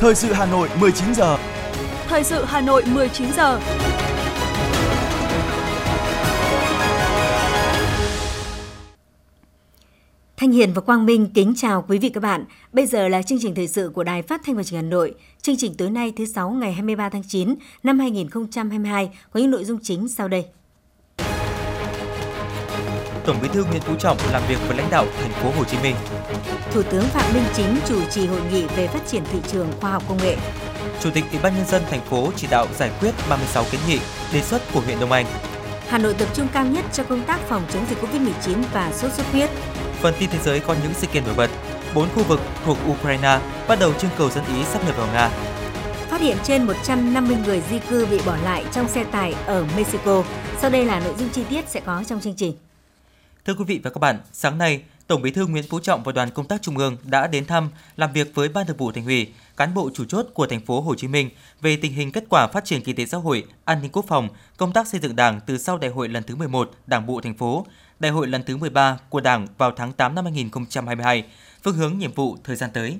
Thời sự Hà Nội 19 giờ. Thời sự Hà Nội 19 giờ. Thanh Hiền và Quang Minh kính chào quý vị các bạn. Bây giờ là chương trình thời sự của Đài Phát thanh và Truyền hình Hà Nội. Chương trình tối nay thứ sáu ngày 23 tháng 9 năm 2022 có những nội dung chính sau đây. Tổng Bí thư Nguyễn Phú Trọng làm việc với lãnh đạo thành phố Hồ Chí Minh. Thủ tướng Phạm Minh Chính chủ trì hội nghị về phát triển thị trường khoa học công nghệ. Chủ tịch Ủy ban nhân dân thành phố chỉ đạo giải quyết 36 kiến nghị đề xuất của huyện Đông Anh. Hà Nội tập trung cao nhất cho công tác phòng chống dịch Covid-19 và sốt xuất huyết. Phần tin thế giới có những sự kiện nổi bật. Bốn khu vực thuộc Ukraine bắt đầu trưng cầu dân Ý sắp nhập vào Nga. Phát hiện trên 150 người di cư bị bỏ lại trong xe tải ở Mexico. Sau đây là nội dung chi tiết sẽ có trong chương trình. Thưa quý vị và các bạn, sáng nay, Tổng Bí thư Nguyễn Phú Trọng và đoàn công tác Trung ương đã đến thăm, làm việc với Ban Thường vụ Thành ủy, cán bộ chủ chốt của thành phố Hồ Chí Minh về tình hình kết quả phát triển kinh tế xã hội, an ninh quốc phòng, công tác xây dựng Đảng từ sau Đại hội lần thứ 11 Đảng bộ thành phố, Đại hội lần thứ 13 của Đảng vào tháng 8 năm 2022, phương hướng nhiệm vụ thời gian tới.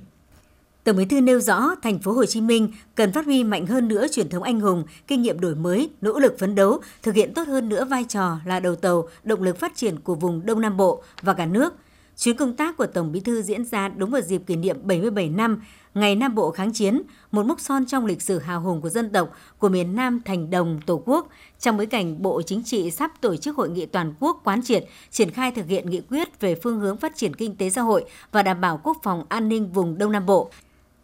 Tổng Bí thư nêu rõ thành phố Hồ Chí Minh cần phát huy mạnh hơn nữa truyền thống anh hùng, kinh nghiệm đổi mới, nỗ lực phấn đấu, thực hiện tốt hơn nữa vai trò là đầu tàu, động lực phát triển của vùng Đông Nam Bộ và cả nước. Chuyến công tác của Tổng Bí thư diễn ra đúng vào dịp kỷ niệm 77 năm Ngày Nam Bộ kháng chiến, một mốc son trong lịch sử hào hùng của dân tộc, của miền Nam thành đồng Tổ quốc, trong bối cảnh Bộ Chính trị sắp tổ chức hội nghị toàn quốc quán triệt, triển khai thực hiện nghị quyết về phương hướng phát triển kinh tế xã hội và đảm bảo quốc phòng an ninh vùng Đông Nam Bộ.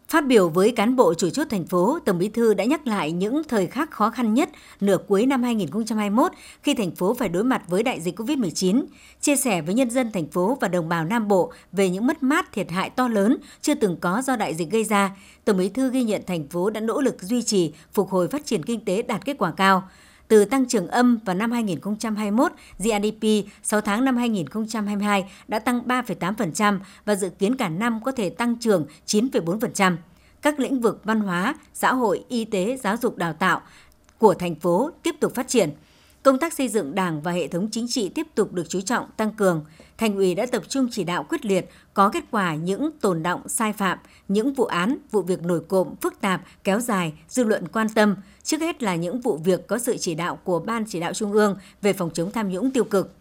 Phát biểu với cán bộ chủ chốt thành phố, Tổng Bí thư đã nhắc lại những thời khắc khó khăn nhất nửa cuối năm 2021 khi thành phố phải đối mặt với đại dịch COVID-19, chia sẻ với nhân dân thành phố và đồng bào Nam Bộ về những mất mát thiệt hại to lớn chưa từng có do đại dịch gây ra. Tổng Bí thư ghi nhận thành phố đã nỗ lực duy trì, phục hồi phát triển kinh tế đạt kết quả cao từ tăng trưởng âm vào năm 2021, GDP 6 tháng năm 2022 đã tăng 3,8% và dự kiến cả năm có thể tăng trưởng 9,4%. Các lĩnh vực văn hóa, xã hội, y tế, giáo dục đào tạo của thành phố tiếp tục phát triển. Công tác xây dựng Đảng và hệ thống chính trị tiếp tục được chú trọng tăng cường. Thành ủy đã tập trung chỉ đạo quyết liệt, có kết quả những tồn động sai phạm, những vụ án, vụ việc nổi cộm, phức tạp, kéo dài, dư luận quan tâm. Trước hết là những vụ việc có sự chỉ đạo của Ban chỉ đạo Trung ương về phòng chống tham nhũng tiêu cực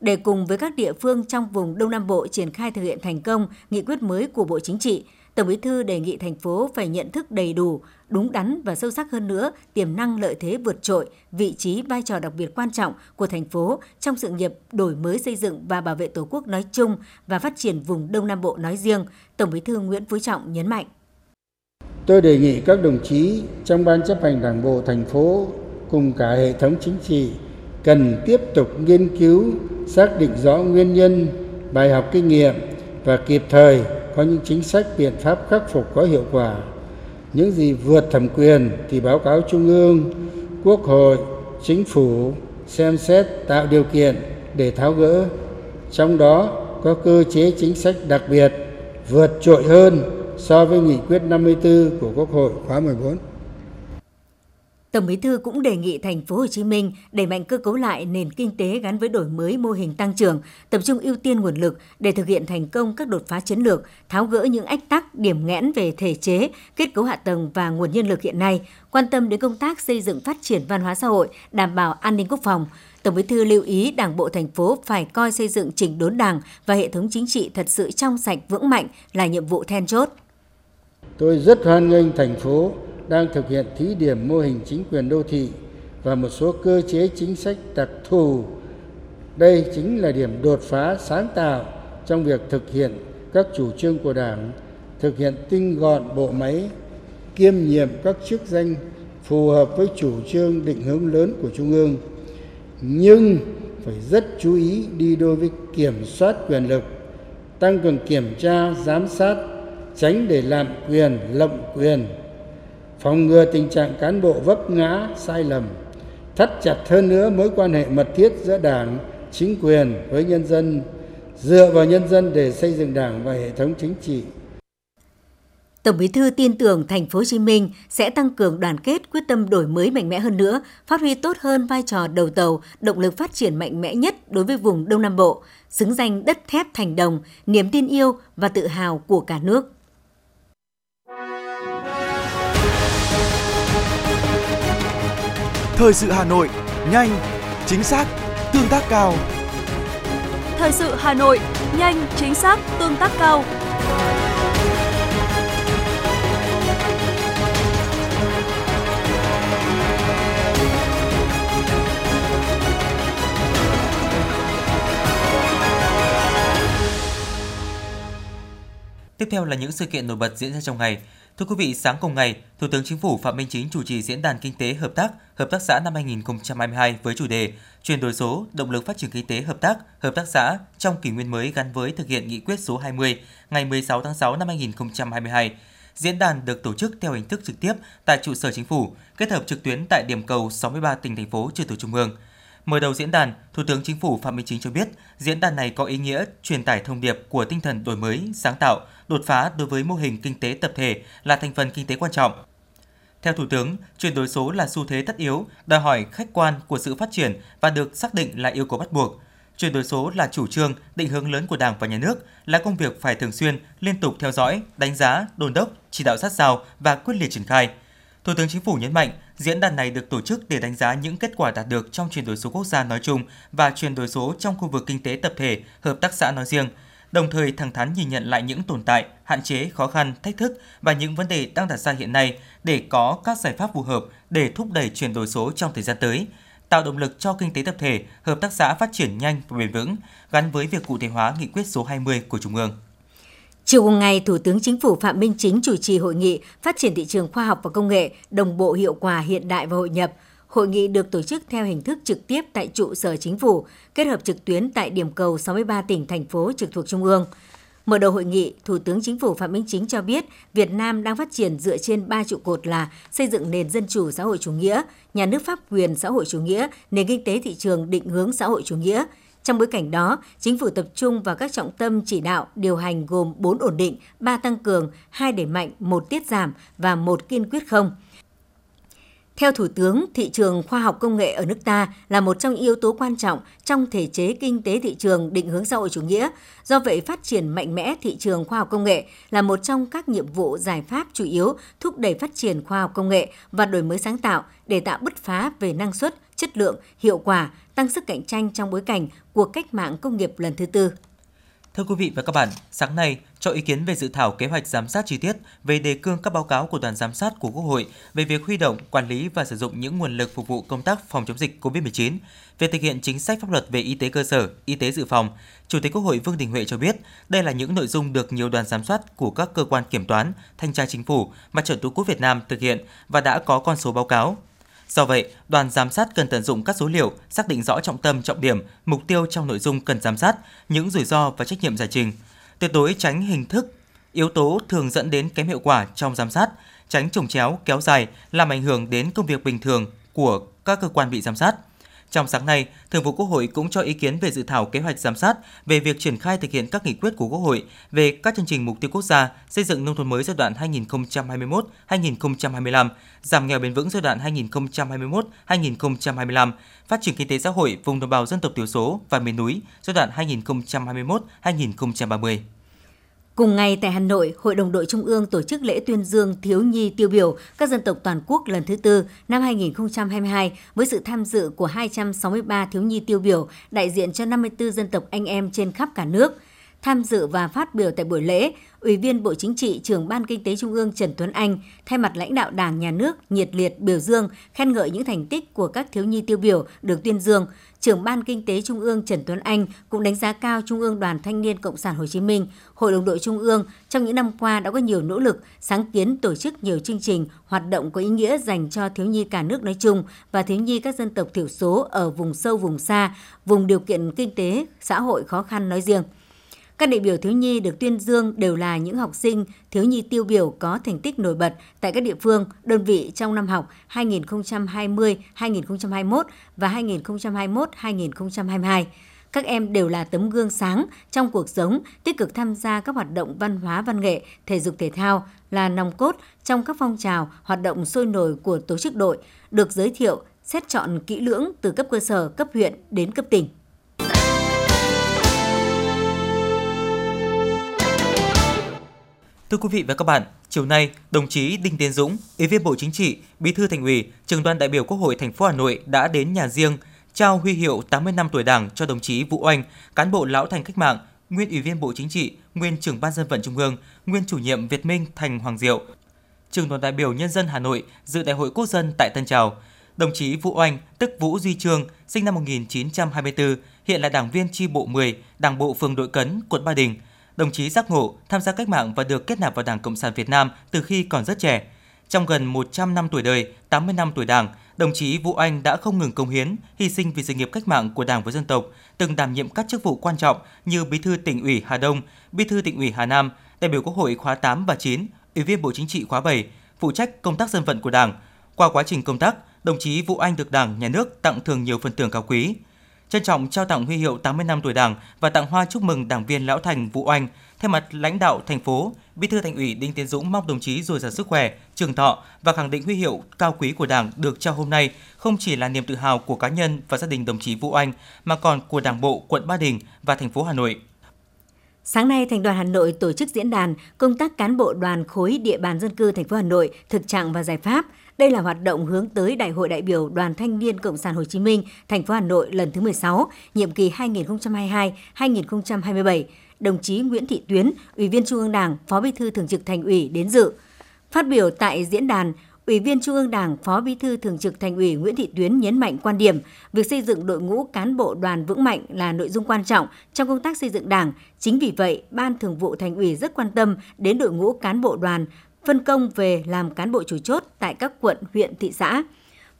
để cùng với các địa phương trong vùng Đông Nam Bộ triển khai thực hiện thành công nghị quyết mới của Bộ Chính trị, Tổng Bí thư đề nghị thành phố phải nhận thức đầy đủ, đúng đắn và sâu sắc hơn nữa tiềm năng lợi thế vượt trội, vị trí vai trò đặc biệt quan trọng của thành phố trong sự nghiệp đổi mới xây dựng và bảo vệ Tổ quốc nói chung và phát triển vùng Đông Nam Bộ nói riêng, Tổng Bí thư Nguyễn Phú Trọng nhấn mạnh. Tôi đề nghị các đồng chí trong ban chấp hành Đảng bộ thành phố cùng cả hệ thống chính trị cần tiếp tục nghiên cứu, xác định rõ nguyên nhân, bài học kinh nghiệm và kịp thời có những chính sách biện pháp khắc phục có hiệu quả. Những gì vượt thẩm quyền thì báo cáo trung ương quốc hội chính phủ xem xét tạo điều kiện để tháo gỡ trong đó có cơ chế chính sách đặc biệt vượt trội hơn so với nghị quyết 54 của Quốc hội khóa 14. Tổng Bí thư cũng đề nghị thành phố Hồ Chí Minh đẩy mạnh cơ cấu lại nền kinh tế gắn với đổi mới mô hình tăng trưởng, tập trung ưu tiên nguồn lực để thực hiện thành công các đột phá chiến lược, tháo gỡ những ách tắc, điểm nghẽn về thể chế, kết cấu hạ tầng và nguồn nhân lực hiện nay, quan tâm đến công tác xây dựng phát triển văn hóa xã hội, đảm bảo an ninh quốc phòng. Tổng Bí thư lưu ý Đảng bộ thành phố phải coi xây dựng chỉnh đốn Đảng và hệ thống chính trị thật sự trong sạch vững mạnh là nhiệm vụ then chốt. Tôi rất hoan nghênh thành phố đang thực hiện thí điểm mô hình chính quyền đô thị và một số cơ chế chính sách đặc thù. Đây chính là điểm đột phá sáng tạo trong việc thực hiện các chủ trương của đảng, thực hiện tinh gọn bộ máy, kiêm nhiệm các chức danh phù hợp với chủ trương định hướng lớn của trung ương. Nhưng phải rất chú ý đi đôi với kiểm soát quyền lực, tăng cường kiểm tra, giám sát tránh để làm quyền lộng quyền phòng ngừa tình trạng cán bộ vấp ngã sai lầm thắt chặt hơn nữa mối quan hệ mật thiết giữa đảng chính quyền với nhân dân dựa vào nhân dân để xây dựng đảng và hệ thống chính trị Tổng Bí thư tin tưởng thành phố Hồ Chí Minh sẽ tăng cường đoàn kết, quyết tâm đổi mới mạnh mẽ hơn nữa, phát huy tốt hơn vai trò đầu tàu, động lực phát triển mạnh mẽ nhất đối với vùng Đông Nam Bộ, xứng danh đất thép thành đồng, niềm tin yêu và tự hào của cả nước. Thời sự Hà Nội, nhanh, chính xác, tương tác cao. Thời sự Hà Nội, nhanh, chính xác, tương tác cao. Tiếp theo là những sự kiện nổi bật diễn ra trong ngày. Thưa quý vị, sáng cùng ngày, Thủ tướng Chính phủ Phạm Minh Chính chủ trì diễn đàn kinh tế hợp tác, hợp tác xã năm 2022 với chủ đề chuyển đổi số, động lực phát triển kinh tế hợp tác, hợp tác xã trong kỷ nguyên mới gắn với thực hiện nghị quyết số 20 ngày 16 tháng 6 năm 2022. Diễn đàn được tổ chức theo hình thức trực tiếp tại trụ sở chính phủ, kết hợp trực tuyến tại điểm cầu 63 tỉnh thành phố trực thuộc trung ương. Mở đầu diễn đàn, Thủ tướng Chính phủ Phạm Minh Chính cho biết, diễn đàn này có ý nghĩa truyền tải thông điệp của tinh thần đổi mới, sáng tạo, đột phá đối với mô hình kinh tế tập thể là thành phần kinh tế quan trọng. Theo Thủ tướng, chuyển đổi số là xu thế tất yếu, đòi hỏi khách quan của sự phát triển và được xác định là yêu cầu bắt buộc. Chuyển đổi số là chủ trương, định hướng lớn của Đảng và Nhà nước, là công việc phải thường xuyên, liên tục theo dõi, đánh giá, đôn đốc, chỉ đạo sát sao và quyết liệt triển khai. Thủ tướng Chính phủ nhấn mạnh, diễn đàn này được tổ chức để đánh giá những kết quả đạt được trong chuyển đổi số quốc gia nói chung và chuyển đổi số trong khu vực kinh tế tập thể, hợp tác xã nói riêng, đồng thời thẳng thắn nhìn nhận lại những tồn tại, hạn chế, khó khăn, thách thức và những vấn đề đang đặt ra hiện nay để có các giải pháp phù hợp để thúc đẩy chuyển đổi số trong thời gian tới, tạo động lực cho kinh tế tập thể, hợp tác xã phát triển nhanh và bền vững, gắn với việc cụ thể hóa nghị quyết số 20 của Trung ương. Chiều cùng ngày, Thủ tướng Chính phủ Phạm Minh Chính chủ trì hội nghị phát triển thị trường khoa học và công nghệ, đồng bộ hiệu quả hiện đại và hội nhập. Hội nghị được tổ chức theo hình thức trực tiếp tại trụ sở chính phủ, kết hợp trực tuyến tại điểm cầu 63 tỉnh, thành phố trực thuộc Trung ương. Mở đầu hội nghị, Thủ tướng Chính phủ Phạm Minh Chính cho biết Việt Nam đang phát triển dựa trên ba trụ cột là xây dựng nền dân chủ xã hội chủ nghĩa, nhà nước pháp quyền xã hội chủ nghĩa, nền kinh tế thị trường định hướng xã hội chủ nghĩa – trong bối cảnh đó, chính phủ tập trung vào các trọng tâm chỉ đạo, điều hành gồm 4 ổn định, 3 tăng cường, 2 đẩy mạnh, 1 tiết giảm và 1 kiên quyết không. Theo Thủ tướng, thị trường khoa học công nghệ ở nước ta là một trong yếu tố quan trọng trong thể chế kinh tế thị trường định hướng xã hội chủ nghĩa. Do vậy, phát triển mạnh mẽ thị trường khoa học công nghệ là một trong các nhiệm vụ giải pháp chủ yếu thúc đẩy phát triển khoa học công nghệ và đổi mới sáng tạo để tạo bứt phá về năng suất, chất lượng, hiệu quả, tăng sức cạnh tranh trong bối cảnh cuộc cách mạng công nghiệp lần thứ tư. Thưa quý vị và các bạn, sáng nay, cho ý kiến về dự thảo kế hoạch giám sát chi tiết về đề cương các báo cáo của đoàn giám sát của Quốc hội về việc huy động, quản lý và sử dụng những nguồn lực phục vụ công tác phòng chống dịch COVID-19, về thực hiện chính sách pháp luật về y tế cơ sở, y tế dự phòng, Chủ tịch Quốc hội Vương Đình Huệ cho biết, đây là những nội dung được nhiều đoàn giám sát của các cơ quan kiểm toán, thanh tra chính phủ, Mặt trận Tổ quốc Việt Nam thực hiện và đã có con số báo cáo. Do vậy, đoàn giám sát cần tận dụng các số liệu, xác định rõ trọng tâm, trọng điểm, mục tiêu trong nội dung cần giám sát, những rủi ro và trách nhiệm giải trình. Tuyệt đối tránh hình thức, yếu tố thường dẫn đến kém hiệu quả trong giám sát, tránh trồng chéo, kéo dài, làm ảnh hưởng đến công việc bình thường của các cơ quan bị giám sát. Trong sáng nay, Thường vụ Quốc hội cũng cho ý kiến về dự thảo kế hoạch giám sát về việc triển khai thực hiện các nghị quyết của Quốc hội về các chương trình mục tiêu quốc gia xây dựng nông thôn mới giai đoạn 2021-2025, giảm nghèo bền vững giai đoạn 2021-2025, phát triển kinh tế xã hội vùng đồng bào dân tộc thiểu số và miền núi giai đoạn 2021-2030. Cùng ngày tại Hà Nội, Hội đồng đội Trung ương tổ chức lễ tuyên dương thiếu nhi tiêu biểu các dân tộc toàn quốc lần thứ tư năm 2022 với sự tham dự của 263 thiếu nhi tiêu biểu đại diện cho 54 dân tộc anh em trên khắp cả nước. Tham dự và phát biểu tại buổi lễ, Ủy viên Bộ Chính trị, trưởng Ban Kinh tế Trung ương Trần Tuấn Anh thay mặt lãnh đạo Đảng, Nhà nước nhiệt liệt biểu dương, khen ngợi những thành tích của các thiếu nhi tiêu biểu được tuyên dương. Trưởng Ban Kinh tế Trung ương Trần Tuấn Anh cũng đánh giá cao Trung ương Đoàn Thanh niên Cộng sản Hồ Chí Minh, Hội đồng đội Trung ương trong những năm qua đã có nhiều nỗ lực, sáng kiến tổ chức nhiều chương trình, hoạt động có ý nghĩa dành cho thiếu nhi cả nước nói chung và thiếu nhi các dân tộc thiểu số ở vùng sâu vùng xa, vùng điều kiện kinh tế, xã hội khó khăn nói riêng. Các đại biểu thiếu nhi được tuyên dương đều là những học sinh thiếu nhi tiêu biểu có thành tích nổi bật tại các địa phương, đơn vị trong năm học 2020-2021 và 2021-2022. Các em đều là tấm gương sáng trong cuộc sống, tích cực tham gia các hoạt động văn hóa văn nghệ, thể dục thể thao, là nòng cốt trong các phong trào, hoạt động sôi nổi của tổ chức đội, được giới thiệu, xét chọn kỹ lưỡng từ cấp cơ sở, cấp huyện đến cấp tỉnh. Thưa quý vị và các bạn, Chiều nay, đồng chí Đinh Tiến Dũng, Ủy viên Bộ Chính trị, Bí thư Thành ủy, Trường đoàn đại biểu Quốc hội thành phố Hà Nội đã đến nhà riêng trao huy hiệu 80 năm tuổi Đảng cho đồng chí Vũ Oanh, cán bộ lão thành cách mạng, nguyên Ủy viên Bộ Chính trị, nguyên trưởng Ban dân vận Trung ương, nguyên chủ nhiệm Việt Minh Thành Hoàng Diệu. Trường đoàn đại biểu nhân dân Hà Nội dự Đại hội Quốc dân tại Tân Trào. Đồng chí Vũ Oanh, tức Vũ Duy Trương, sinh năm 1924, hiện là đảng viên chi bộ 10, Đảng bộ phường Đội Cấn, quận Ba Đình. Đồng chí giác ngộ, tham gia cách mạng và được kết nạp vào Đảng Cộng sản Việt Nam từ khi còn rất trẻ. Trong gần 100 năm tuổi đời, 80 năm tuổi Đảng, đồng chí Vũ Anh đã không ngừng công hiến, hy sinh vì sự nghiệp cách mạng của Đảng và dân tộc, từng đảm nhiệm các chức vụ quan trọng như Bí thư tỉnh ủy Hà Đông, Bí thư tỉnh ủy Hà Nam, đại biểu Quốc hội khóa 8 và 9, Ủy viên Bộ Chính trị khóa 7, phụ trách công tác dân vận của Đảng. Qua quá trình công tác, đồng chí Vũ Anh được Đảng, Nhà nước tặng thưởng nhiều phần thưởng cao quý. Trân trọng trao tặng huy hiệu 80 năm tuổi Đảng và tặng hoa chúc mừng đảng viên lão thành Vũ Oanh. Thay mặt lãnh đạo thành phố, Bí thư Thành ủy Đinh Tiến Dũng mong đồng chí dồi dào sức khỏe, trường thọ và khẳng định huy hiệu cao quý của Đảng được trao hôm nay không chỉ là niềm tự hào của cá nhân và gia đình đồng chí Vũ Oanh mà còn của Đảng bộ quận Ba Đình và thành phố Hà Nội. Sáng nay, Thành đoàn Hà Nội tổ chức diễn đàn công tác cán bộ đoàn khối địa bàn dân cư thành phố Hà Nội, thực trạng và giải pháp. Đây là hoạt động hướng tới Đại hội đại biểu Đoàn Thanh niên Cộng sản Hồ Chí Minh thành phố Hà Nội lần thứ 16, nhiệm kỳ 2022-2027 đồng chí Nguyễn Thị Tuyến, Ủy viên Trung ương Đảng, Phó Bí thư Thường trực Thành ủy đến dự. Phát biểu tại diễn đàn, Ủy viên Trung ương Đảng, Phó Bí thư Thường trực Thành ủy Nguyễn Thị Tuyến nhấn mạnh quan điểm việc xây dựng đội ngũ cán bộ đoàn vững mạnh là nội dung quan trọng trong công tác xây dựng Đảng. Chính vì vậy, Ban Thường vụ Thành ủy rất quan tâm đến đội ngũ cán bộ đoàn phân công về làm cán bộ chủ chốt tại các quận, huyện, thị xã.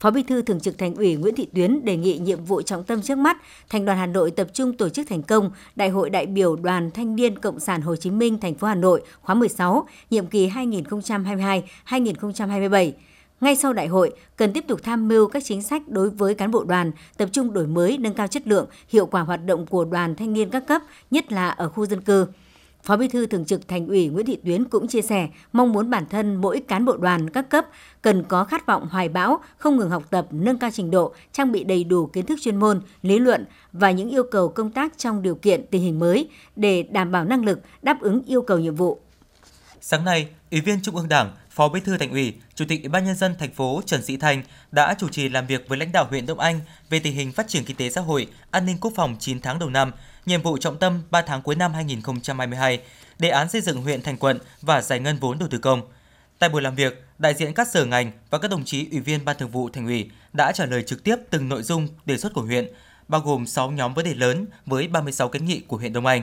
Phó Bí thư Thường trực Thành ủy Nguyễn Thị Tuyến đề nghị nhiệm vụ trọng tâm trước mắt, Thành đoàn Hà Nội tập trung tổ chức thành công Đại hội đại biểu Đoàn Thanh niên Cộng sản Hồ Chí Minh thành phố Hà Nội khóa 16, nhiệm kỳ 2022-2027. Ngay sau đại hội, cần tiếp tục tham mưu các chính sách đối với cán bộ đoàn, tập trung đổi mới, nâng cao chất lượng, hiệu quả hoạt động của đoàn thanh niên các cấp, nhất là ở khu dân cư. Phó Bí thư Thường trực Thành ủy Nguyễn Thị Tuyến cũng chia sẻ mong muốn bản thân mỗi cán bộ đoàn các cấp cần có khát vọng hoài bão, không ngừng học tập, nâng cao trình độ, trang bị đầy đủ kiến thức chuyên môn, lý luận và những yêu cầu công tác trong điều kiện tình hình mới để đảm bảo năng lực đáp ứng yêu cầu nhiệm vụ. Sáng nay, Ủy viên Trung ương Đảng, Phó Bí thư Thành ủy, Chủ tịch Ủy ban nhân dân thành phố Trần Sĩ Thanh đã chủ trì làm việc với lãnh đạo huyện Đông Anh về tình hình phát triển kinh tế xã hội, an ninh quốc phòng 9 tháng đầu năm nhiệm vụ trọng tâm 3 tháng cuối năm 2022, đề án xây dựng huyện thành quận và giải ngân vốn đầu tư công. Tại buổi làm việc, đại diện các sở ngành và các đồng chí ủy viên ban thường vụ thành ủy đã trả lời trực tiếp từng nội dung đề xuất của huyện, bao gồm 6 nhóm vấn đề lớn với 36 kiến nghị của huyện Đông Anh.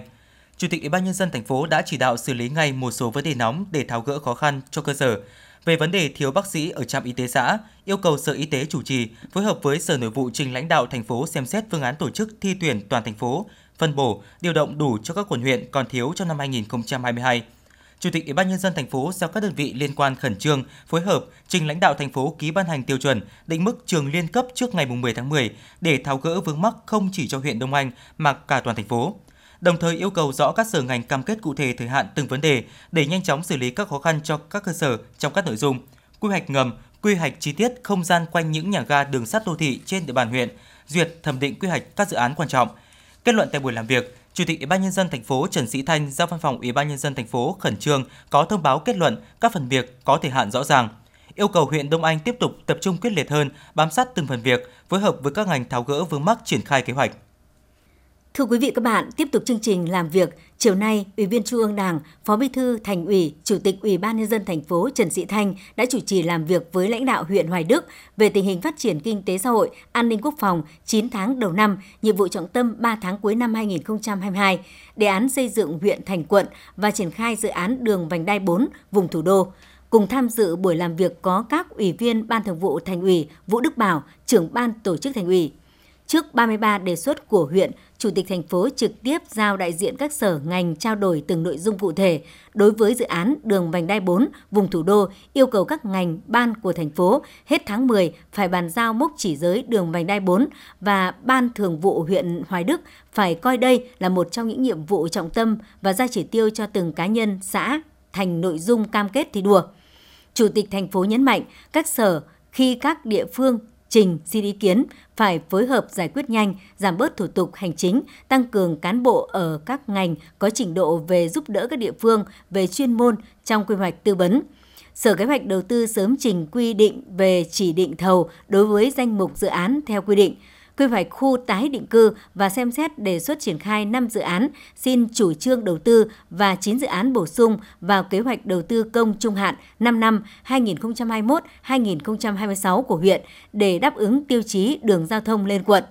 Chủ tịch Ủy ban nhân dân thành phố đã chỉ đạo xử lý ngay một số vấn đề nóng để tháo gỡ khó khăn cho cơ sở. Về vấn đề thiếu bác sĩ ở trạm y tế xã, yêu cầu Sở Y tế chủ trì phối hợp với Sở Nội vụ trình lãnh đạo thành phố xem xét phương án tổ chức thi tuyển toàn thành phố phân bổ, điều động đủ cho các quận huyện còn thiếu trong năm 2022. Chủ tịch Ủy ban nhân dân thành phố giao các đơn vị liên quan khẩn trương phối hợp trình lãnh đạo thành phố ký ban hành tiêu chuẩn định mức trường liên cấp trước ngày 10 tháng 10 để tháo gỡ vướng mắc không chỉ cho huyện Đông Anh mà cả toàn thành phố. Đồng thời yêu cầu rõ các sở ngành cam kết cụ thể thời hạn từng vấn đề để nhanh chóng xử lý các khó khăn cho các cơ sở trong các nội dung quy hoạch ngầm, quy hoạch chi tiết không gian quanh những nhà ga đường sắt đô thị trên địa bàn huyện, duyệt thẩm định quy hoạch các dự án quan trọng – Kết luận tại buổi làm việc, Chủ tịch Ủy ban nhân dân thành phố Trần Sĩ Thanh giao văn phòng Ủy ban nhân dân thành phố khẩn trương có thông báo kết luận các phần việc có thời hạn rõ ràng. Yêu cầu huyện Đông Anh tiếp tục tập trung quyết liệt hơn, bám sát từng phần việc, phối hợp với các ngành tháo gỡ vướng mắc triển khai kế hoạch. Thưa quý vị các bạn, tiếp tục chương trình làm việc, chiều nay, Ủy viên Trung ương Đảng, Phó Bí thư Thành ủy, Chủ tịch Ủy ban nhân dân thành phố Trần Sĩ Thanh đã chủ trì làm việc với lãnh đạo huyện Hoài Đức về tình hình phát triển kinh tế xã hội, an ninh quốc phòng 9 tháng đầu năm, nhiệm vụ trọng tâm 3 tháng cuối năm 2022, đề án xây dựng huyện thành quận và triển khai dự án đường vành đai 4 vùng thủ đô. Cùng tham dự buổi làm việc có các ủy viên Ban Thường vụ Thành ủy Vũ Đức Bảo, trưởng ban tổ chức Thành ủy, Trước 33 đề xuất của huyện, Chủ tịch thành phố trực tiếp giao đại diện các sở ngành trao đổi từng nội dung cụ thể. Đối với dự án đường vành đai 4 vùng thủ đô, yêu cầu các ngành ban của thành phố hết tháng 10 phải bàn giao mốc chỉ giới đường vành đai 4 và ban thường vụ huyện Hoài Đức phải coi đây là một trong những nhiệm vụ trọng tâm và ra chỉ tiêu cho từng cá nhân, xã thành nội dung cam kết thi đua. Chủ tịch thành phố nhấn mạnh các sở khi các địa phương trình, xin ý kiến, phải phối hợp giải quyết nhanh, giảm bớt thủ tục hành chính, tăng cường cán bộ ở các ngành có trình độ về giúp đỡ các địa phương về chuyên môn trong quy hoạch tư vấn. Sở Kế hoạch Đầu tư sớm trình quy định về chỉ định thầu đối với danh mục dự án theo quy định, quy hoạch khu tái định cư và xem xét đề xuất triển khai 5 dự án xin chủ trương đầu tư và 9 dự án bổ sung vào kế hoạch đầu tư công trung hạn 5 năm 2021-2026 của huyện để đáp ứng tiêu chí đường giao thông lên quận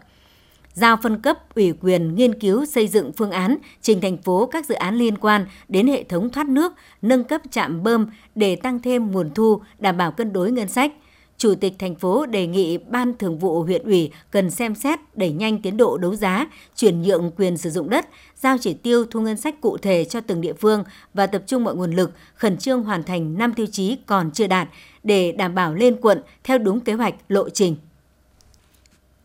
giao phân cấp ủy quyền nghiên cứu xây dựng phương án trình thành phố các dự án liên quan đến hệ thống thoát nước, nâng cấp trạm bơm để tăng thêm nguồn thu, đảm bảo cân đối ngân sách. Chủ tịch thành phố đề nghị Ban Thường vụ huyện ủy cần xem xét đẩy nhanh tiến độ đấu giá, chuyển nhượng quyền sử dụng đất, giao chỉ tiêu thu ngân sách cụ thể cho từng địa phương và tập trung mọi nguồn lực khẩn trương hoàn thành 5 tiêu chí còn chưa đạt để đảm bảo lên quận theo đúng kế hoạch lộ trình.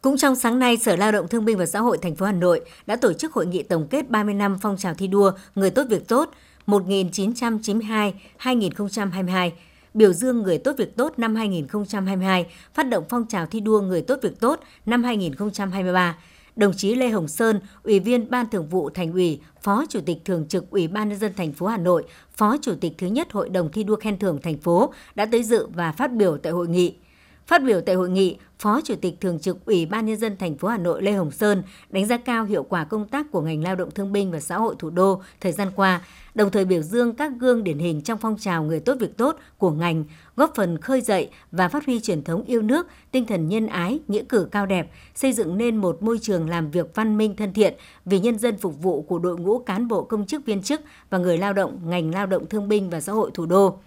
Cũng trong sáng nay, Sở Lao động Thương binh và Xã hội thành phố Hà Nội đã tổ chức hội nghị tổng kết 30 năm phong trào thi đua người tốt việc tốt 1992-2022 biểu dương người tốt việc tốt năm 2022, phát động phong trào thi đua người tốt việc tốt năm 2023. Đồng chí Lê Hồng Sơn, Ủy viên Ban Thường vụ Thành ủy, Phó Chủ tịch Thường trực Ủy ban nhân dân thành phố Hà Nội, Phó Chủ tịch thứ nhất Hội đồng thi đua khen thưởng thành phố đã tới dự và phát biểu tại hội nghị. Phát biểu tại hội nghị, Phó Chủ tịch Thường trực Ủy ban Nhân dân thành phố Hà Nội Lê Hồng Sơn đánh giá cao hiệu quả công tác của ngành lao động thương binh và xã hội thủ đô thời gian qua, đồng thời biểu dương các gương điển hình trong phong trào người tốt việc tốt của ngành, góp phần khơi dậy và phát huy truyền thống yêu nước, tinh thần nhân ái, nghĩa cử cao đẹp, xây dựng nên một môi trường làm việc văn minh thân thiện vì nhân dân phục vụ của đội ngũ cán bộ công chức viên chức và người lao động ngành lao động thương binh và xã hội thủ đô.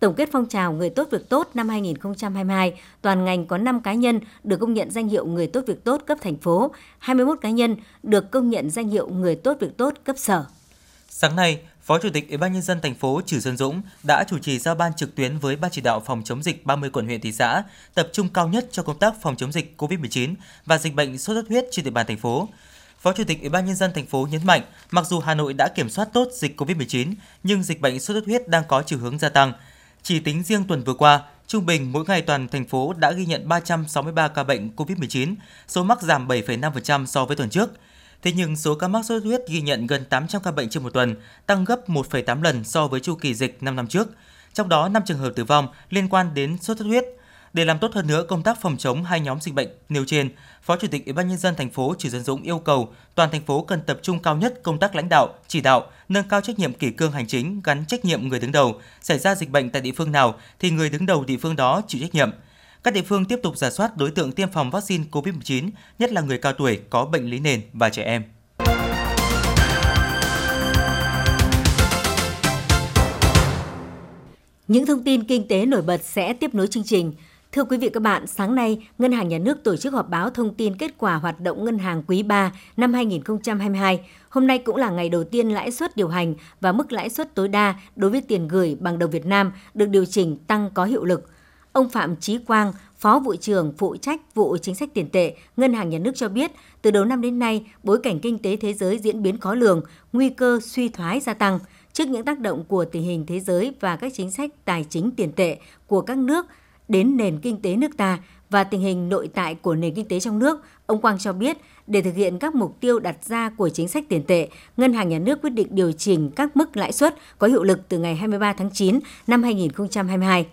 Tổng kết phong trào Người tốt việc tốt năm 2022, toàn ngành có 5 cá nhân được công nhận danh hiệu Người tốt việc tốt cấp thành phố, 21 cá nhân được công nhận danh hiệu Người tốt việc tốt cấp sở. Sáng nay, Phó Chủ tịch Ủy ban nhân dân thành phố Trử Xuân Dũng đã chủ trì giao ban trực tuyến với Ban chỉ đạo phòng chống dịch 30 quận huyện thị xã, tập trung cao nhất cho công tác phòng chống dịch COVID-19 và dịch bệnh sốt xuất huyết trên địa bàn thành phố. Phó Chủ tịch Ủy ban nhân dân thành phố nhấn mạnh, mặc dù Hà Nội đã kiểm soát tốt dịch COVID-19, nhưng dịch bệnh sốt xuất huyết đang có chiều hướng gia tăng. Chỉ tính riêng tuần vừa qua, trung bình mỗi ngày toàn thành phố đã ghi nhận 363 ca bệnh COVID-19, số mắc giảm 7,5% so với tuần trước. Thế nhưng số ca mắc sốt xuất huyết ghi nhận gần 800 ca bệnh trên một tuần, tăng gấp 1,8 lần so với chu kỳ dịch 5 năm trước. Trong đó 5 trường hợp tử vong liên quan đến sốt xuất huyết. Để làm tốt hơn nữa công tác phòng chống hai nhóm dịch bệnh nêu trên, Phó Chủ tịch Ủy ban nhân dân thành phố Trử Xuân Dũng yêu cầu toàn thành phố cần tập trung cao nhất công tác lãnh đạo, chỉ đạo, nâng cao trách nhiệm kỷ cương hành chính gắn trách nhiệm người đứng đầu. Xảy ra dịch bệnh tại địa phương nào thì người đứng đầu địa phương đó chịu trách nhiệm. Các địa phương tiếp tục giả soát đối tượng tiêm phòng vaccine COVID-19, nhất là người cao tuổi có bệnh lý nền và trẻ em. Những thông tin kinh tế nổi bật sẽ tiếp nối chương trình. Thưa quý vị các bạn, sáng nay, Ngân hàng Nhà nước tổ chức họp báo thông tin kết quả hoạt động ngân hàng quý 3 năm 2022. Hôm nay cũng là ngày đầu tiên lãi suất điều hành và mức lãi suất tối đa đối với tiền gửi bằng đồng Việt Nam được điều chỉnh tăng có hiệu lực. Ông Phạm Chí Quang, Phó vụ trưởng phụ trách vụ chính sách tiền tệ, Ngân hàng Nhà nước cho biết, từ đầu năm đến nay, bối cảnh kinh tế thế giới diễn biến khó lường, nguy cơ suy thoái gia tăng. Trước những tác động của tình hình thế giới và các chính sách tài chính tiền tệ của các nước đến nền kinh tế nước ta và tình hình nội tại của nền kinh tế trong nước, ông Quang cho biết để thực hiện các mục tiêu đặt ra của chính sách tiền tệ, Ngân hàng Nhà nước quyết định điều chỉnh các mức lãi suất có hiệu lực từ ngày 23 tháng 9 năm 2022.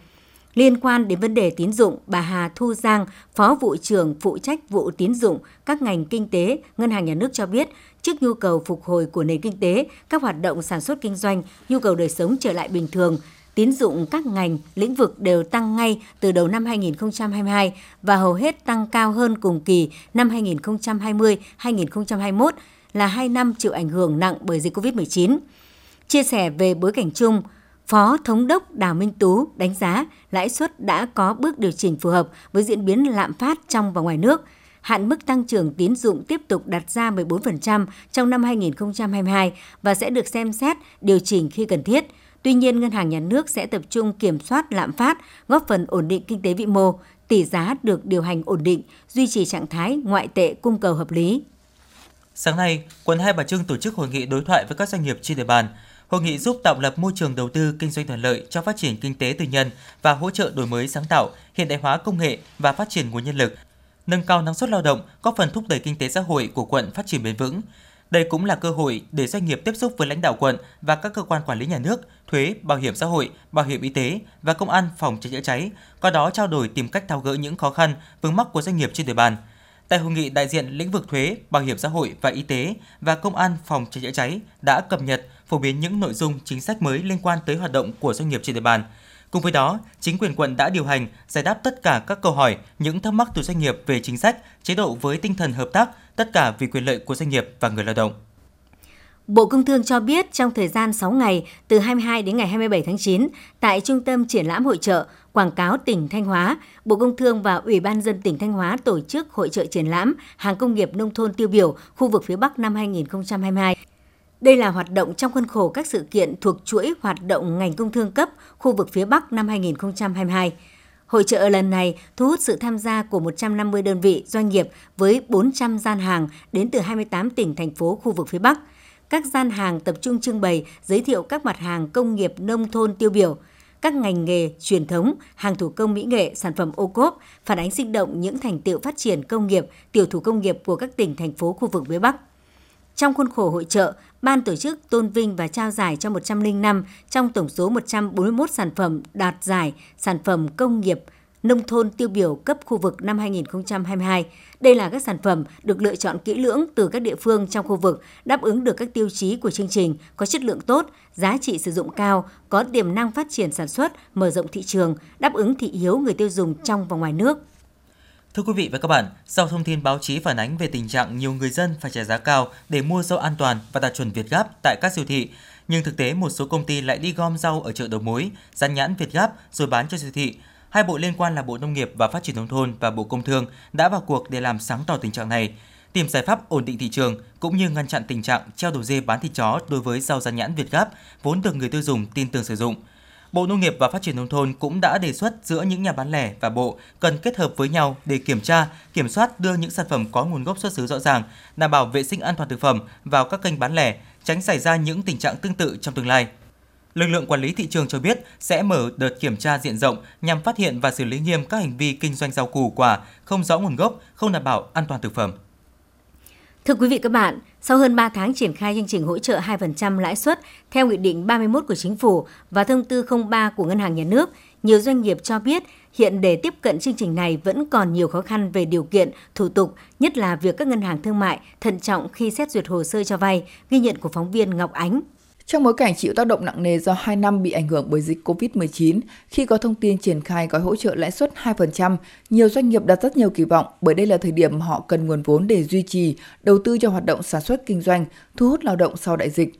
Liên quan đến vấn đề tín dụng, bà Hà Thu Giang, Phó vụ trưởng phụ trách vụ tín dụng các ngành kinh tế, Ngân hàng Nhà nước cho biết, trước nhu cầu phục hồi của nền kinh tế, các hoạt động sản xuất kinh doanh, nhu cầu đời sống trở lại bình thường, tín dụng các ngành, lĩnh vực đều tăng ngay từ đầu năm 2022 và hầu hết tăng cao hơn cùng kỳ năm 2020-2021 là 2 năm chịu ảnh hưởng nặng bởi dịch COVID-19. Chia sẻ về bối cảnh chung, Phó Thống đốc Đào Minh Tú đánh giá lãi suất đã có bước điều chỉnh phù hợp với diễn biến lạm phát trong và ngoài nước. Hạn mức tăng trưởng tín dụng tiếp tục đặt ra 14% trong năm 2022 và sẽ được xem xét điều chỉnh khi cần thiết. Tuy nhiên, Ngân hàng Nhà nước sẽ tập trung kiểm soát lạm phát, góp phần ổn định kinh tế vĩ mô, tỷ giá được điều hành ổn định, duy trì trạng thái ngoại tệ cung cầu hợp lý. Sáng nay, quận Hai Bà Trưng tổ chức hội nghị đối thoại với các doanh nghiệp trên địa bàn. Hội nghị giúp tạo lập môi trường đầu tư kinh doanh thuận lợi cho phát triển kinh tế tư nhân và hỗ trợ đổi mới sáng tạo, hiện đại hóa công nghệ và phát triển nguồn nhân lực. nâng cao năng suất lao động, góp phần thúc đẩy kinh tế xã hội của quận phát triển bền vững. Đây cũng là cơ hội để doanh nghiệp tiếp xúc với lãnh đạo quận và các cơ quan quản lý nhà nước, thuế, bảo hiểm xã hội, bảo hiểm y tế và công an phòng cháy chữa cháy, qua đó trao đổi tìm cách tháo gỡ những khó khăn, vướng mắc của doanh nghiệp trên địa bàn. Tại hội nghị, đại diện lĩnh vực thuế, bảo hiểm xã hội và y tế và công an phòng cháy chữa cháy đã cập nhật, phổ biến những nội dung chính sách mới liên quan tới hoạt động của doanh nghiệp trên địa bàn. Cùng với đó, chính quyền quận đã điều hành, giải đáp tất cả các câu hỏi, những thắc mắc từ doanh nghiệp về chính sách, chế độ với tinh thần hợp tác, tất cả vì quyền lợi của doanh nghiệp và người lao động. Bộ Công Thương cho biết trong thời gian 6 ngày từ 22 đến ngày 27 tháng 9 tại Trung tâm Triển lãm Hội trợ Quảng cáo tỉnh Thanh Hóa, Bộ Công Thương và Ủy ban dân tỉnh Thanh Hóa tổ chức hội trợ triển lãm hàng công nghiệp nông thôn tiêu biểu khu vực phía Bắc năm 2022. Đây là hoạt động trong khuôn khổ các sự kiện thuộc chuỗi hoạt động ngành công thương cấp khu vực phía Bắc năm 2022. Hội trợ lần này thu hút sự tham gia của 150 đơn vị doanh nghiệp với 400 gian hàng đến từ 28 tỉnh thành phố khu vực phía Bắc. Các gian hàng tập trung trưng bày giới thiệu các mặt hàng công nghiệp nông thôn tiêu biểu, các ngành nghề truyền thống, hàng thủ công mỹ nghệ, sản phẩm ô cốp, phản ánh sinh động những thành tựu phát triển công nghiệp, tiểu thủ công nghiệp của các tỉnh thành phố khu vực phía Bắc. Trong khuôn khổ hội trợ, ban tổ chức tôn vinh và trao giải cho 105 trong tổng số 141 sản phẩm đạt giải sản phẩm công nghiệp nông thôn tiêu biểu cấp khu vực năm 2022. Đây là các sản phẩm được lựa chọn kỹ lưỡng từ các địa phương trong khu vực, đáp ứng được các tiêu chí của chương trình, có chất lượng tốt, giá trị sử dụng cao, có tiềm năng phát triển sản xuất, mở rộng thị trường, đáp ứng thị hiếu người tiêu dùng trong và ngoài nước. Thưa quý vị và các bạn, sau thông tin báo chí phản ánh về tình trạng nhiều người dân phải trả giá cao để mua rau an toàn và đạt chuẩn Việt Gáp tại các siêu thị, nhưng thực tế một số công ty lại đi gom rau ở chợ đầu mối, dán nhãn Việt Gáp rồi bán cho siêu thị. Hai bộ liên quan là Bộ Nông nghiệp và Phát triển nông thôn và Bộ Công Thương đã vào cuộc để làm sáng tỏ tình trạng này, tìm giải pháp ổn định thị trường cũng như ngăn chặn tình trạng treo đầu dê bán thịt chó đối với rau dán nhãn Việt Gáp vốn được người tiêu dùng tin tưởng sử dụng. Bộ Nông nghiệp và Phát triển nông thôn cũng đã đề xuất giữa những nhà bán lẻ và bộ cần kết hợp với nhau để kiểm tra, kiểm soát đưa những sản phẩm có nguồn gốc xuất xứ rõ ràng, đảm bảo vệ sinh an toàn thực phẩm vào các kênh bán lẻ, tránh xảy ra những tình trạng tương tự trong tương lai. Lực lượng quản lý thị trường cho biết sẽ mở đợt kiểm tra diện rộng nhằm phát hiện và xử lý nghiêm các hành vi kinh doanh rau củ quả không rõ nguồn gốc, không đảm bảo an toàn thực phẩm. Thưa quý vị các bạn, sau hơn 3 tháng triển khai chương trình hỗ trợ 2% lãi suất theo Nghị định 31 của Chính phủ và Thông tư 03 của Ngân hàng Nhà nước, nhiều doanh nghiệp cho biết hiện để tiếp cận chương trình này vẫn còn nhiều khó khăn về điều kiện, thủ tục, nhất là việc các ngân hàng thương mại thận trọng khi xét duyệt hồ sơ cho vay, ghi nhận của phóng viên Ngọc Ánh trong bối cảnh chịu tác động nặng nề do 2 năm bị ảnh hưởng bởi dịch COVID-19, khi có thông tin triển khai gói hỗ trợ lãi suất 2%, nhiều doanh nghiệp đặt rất nhiều kỳ vọng bởi đây là thời điểm họ cần nguồn vốn để duy trì, đầu tư cho hoạt động sản xuất kinh doanh, thu hút lao động sau đại dịch.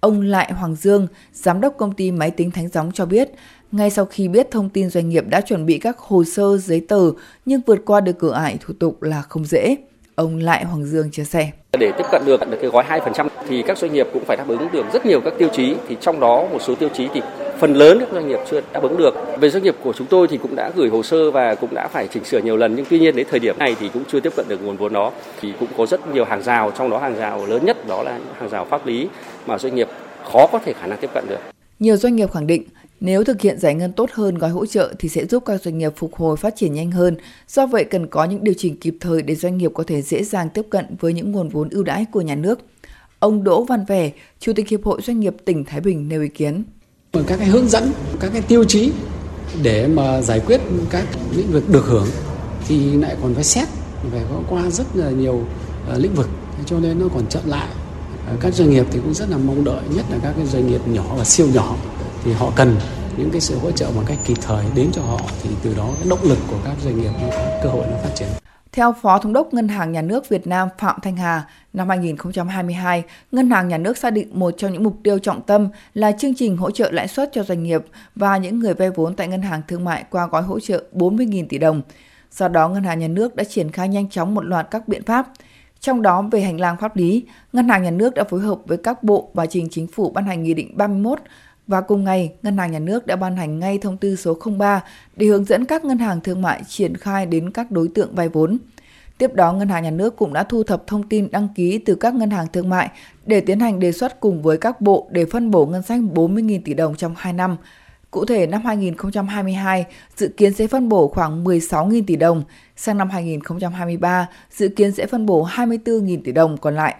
Ông Lại Hoàng Dương, giám đốc công ty máy tính Thánh Gióng cho biết, ngay sau khi biết thông tin doanh nghiệp đã chuẩn bị các hồ sơ, giấy tờ nhưng vượt qua được cửa ải thủ tục là không dễ. Ông Lại Hoàng Dương chia sẻ. Để tiếp cận được cái gói 2% thì các doanh nghiệp cũng phải đáp ứng được rất nhiều các tiêu chí thì trong đó một số tiêu chí thì phần lớn các doanh nghiệp chưa đáp ứng được. Về doanh nghiệp của chúng tôi thì cũng đã gửi hồ sơ và cũng đã phải chỉnh sửa nhiều lần nhưng tuy nhiên đến thời điểm này thì cũng chưa tiếp cận được nguồn vốn đó. Thì cũng có rất nhiều hàng rào trong đó hàng rào lớn nhất đó là hàng rào pháp lý mà doanh nghiệp khó có thể khả năng tiếp cận được. Nhiều doanh nghiệp khẳng định nếu thực hiện giải ngân tốt hơn gói hỗ trợ thì sẽ giúp các doanh nghiệp phục hồi phát triển nhanh hơn. Do vậy cần có những điều chỉnh kịp thời để doanh nghiệp có thể dễ dàng tiếp cận với những nguồn vốn ưu đãi của nhà nước. Ông Đỗ Văn Vẻ, Chủ tịch Hiệp hội Doanh nghiệp tỉnh Thái Bình nêu ý kiến. Các cái hướng dẫn, các cái tiêu chí để mà giải quyết các lĩnh vực được hưởng thì lại còn phải xét phải có qua rất là nhiều ờ, lĩnh vực cho nên nó còn chậm lại ờ, các doanh nghiệp thì cũng rất là mong đợi nhất là các cái doanh nghiệp nhỏ và siêu nhỏ thì họ cần những cái sự hỗ trợ một cách kịp thời đến cho họ thì từ đó cái động lực của các doanh nghiệp nó có cơ hội nó phát triển. Theo Phó Thống đốc Ngân hàng Nhà nước Việt Nam Phạm Thanh Hà, năm 2022, Ngân hàng Nhà nước xác định một trong những mục tiêu trọng tâm là chương trình hỗ trợ lãi suất cho doanh nghiệp và những người vay vốn tại Ngân hàng Thương mại qua gói hỗ trợ 40.000 tỷ đồng. Do đó, Ngân hàng Nhà nước đã triển khai nhanh chóng một loạt các biện pháp. Trong đó, về hành lang pháp lý, Ngân hàng Nhà nước đã phối hợp với các bộ và trình chính phủ ban hành Nghị định 31 và cùng ngày, Ngân hàng Nhà nước đã ban hành ngay thông tư số 03 để hướng dẫn các ngân hàng thương mại triển khai đến các đối tượng vay vốn. Tiếp đó, Ngân hàng Nhà nước cũng đã thu thập thông tin đăng ký từ các ngân hàng thương mại để tiến hành đề xuất cùng với các bộ để phân bổ ngân sách 40.000 tỷ đồng trong 2 năm. Cụ thể, năm 2022 dự kiến sẽ phân bổ khoảng 16.000 tỷ đồng, sang năm 2023 dự kiến sẽ phân bổ 24.000 tỷ đồng còn lại.